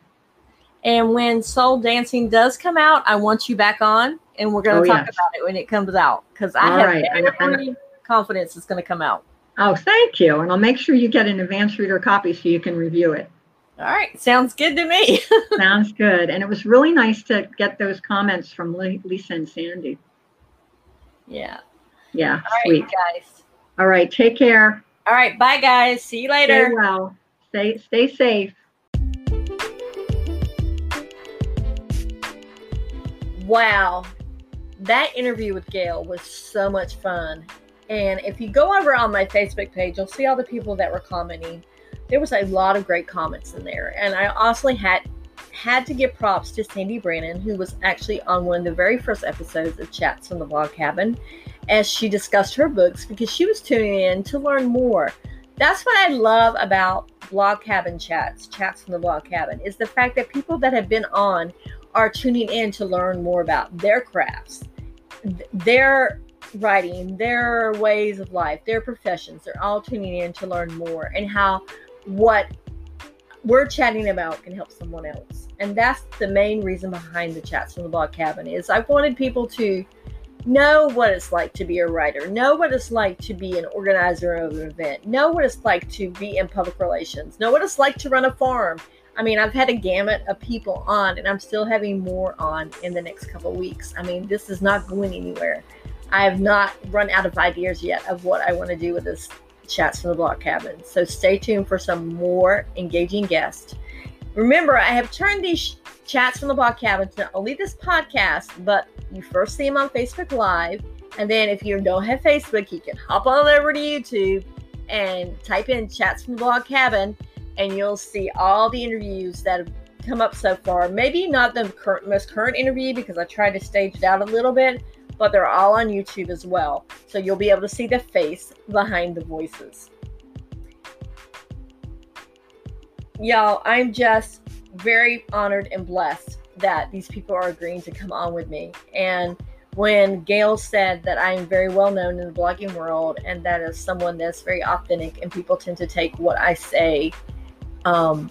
And when Soul Dancing does come out, I want you back on, and we're going to oh, talk yes. about it when it comes out because I All have right. every confidence it's going to come out. Oh, thank you. And I'll make sure you get an advanced reader copy so you can review it. All right. Sounds good to me. Sounds good. And it was really nice to get those comments from Lisa and Sandy. Yeah. Yeah. All sweet. Right, guys. All right. Take care. All right. Bye, guys. See you later. Stay well. Stay, stay safe. Wow. That interview with Gail was so much fun. And if you go over on my Facebook page, you'll see all the people that were commenting. There was a lot of great comments in there. And I also had had to give props to Sandy Brannon, who was actually on one of the very first episodes of Chats from the Blog Cabin, as she discussed her books because she was tuning in to learn more. That's what I love about Blog Cabin chats, chats from the Blog Cabin, is the fact that people that have been on are tuning in to learn more about their crafts their writing, their ways of life, their professions, they're all tuning in to learn more and how what we're chatting about can help someone else. And that's the main reason behind the chats from the blog cabin is I wanted people to know what it's like to be a writer, know what it's like to be an organizer of an event, know what it's like to be in public relations, know what it's like to run a farm. I mean, I've had a gamut of people on, and I'm still having more on in the next couple weeks. I mean, this is not going anywhere. I have not run out of ideas yet of what I want to do with this chats from the blog cabin. So stay tuned for some more engaging guests. Remember, I have turned these chats from the blog cabin to not only this podcast, but you first see them on Facebook Live. And then if you don't have Facebook, you can hop on over to YouTube and type in chats from the blog cabin, and you'll see all the interviews that have come up so far. Maybe not the current, most current interview because I tried to stage it out a little bit, but they're all on YouTube as well. So you'll be able to see the face behind the voices. Y'all, I'm just very honored and blessed that these people are agreeing to come on with me. And when Gail said that I am very well known in the blogging world and that is someone that's very authentic and people tend to take what I say um,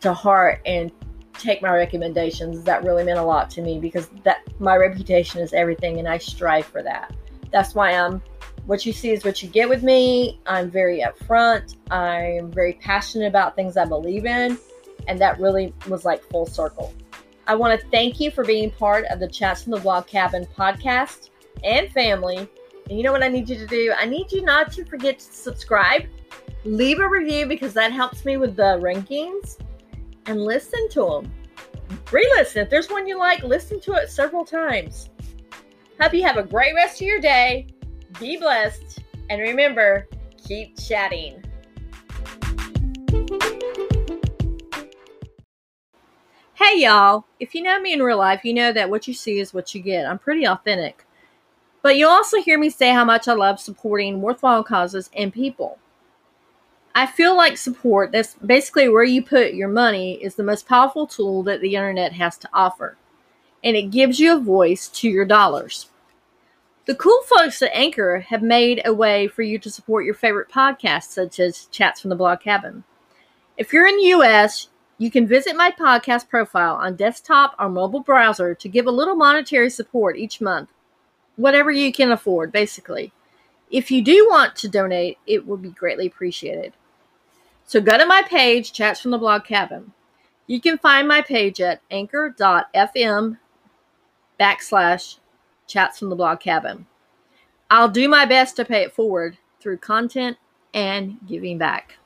to heart and take my recommendations, that really meant a lot to me because that my reputation is everything and I strive for that. That's why I'm what you see is what you get with me. I'm very upfront. I'm very passionate about things I believe in. And that really was like full circle. I want to thank you for being part of the Chats from the Blog Cabin podcast and family. And you know what I need you to do? I need you not to forget to subscribe, leave a review because that helps me with the rankings, and listen to them. Re listen. If there's one you like, listen to it several times. Hope you have a great rest of your day. Be blessed. And remember, keep chatting. Hey y'all, if you know me in real life, you know that what you see is what you get. I'm pretty authentic. But you also hear me say how much I love supporting worthwhile causes and people. I feel like support, that's basically where you put your money, is the most powerful tool that the internet has to offer. And it gives you a voice to your dollars. The cool folks at Anchor have made a way for you to support your favorite podcasts, such as Chats from the Blog Cabin. If you're in the US, you can visit my podcast profile on desktop or mobile browser to give a little monetary support each month. Whatever you can afford, basically. If you do want to donate, it would be greatly appreciated. So go to my page, Chats from the Blog Cabin. You can find my page at anchor.fm backslash chats from the blog cabin. I'll do my best to pay it forward through content and giving back.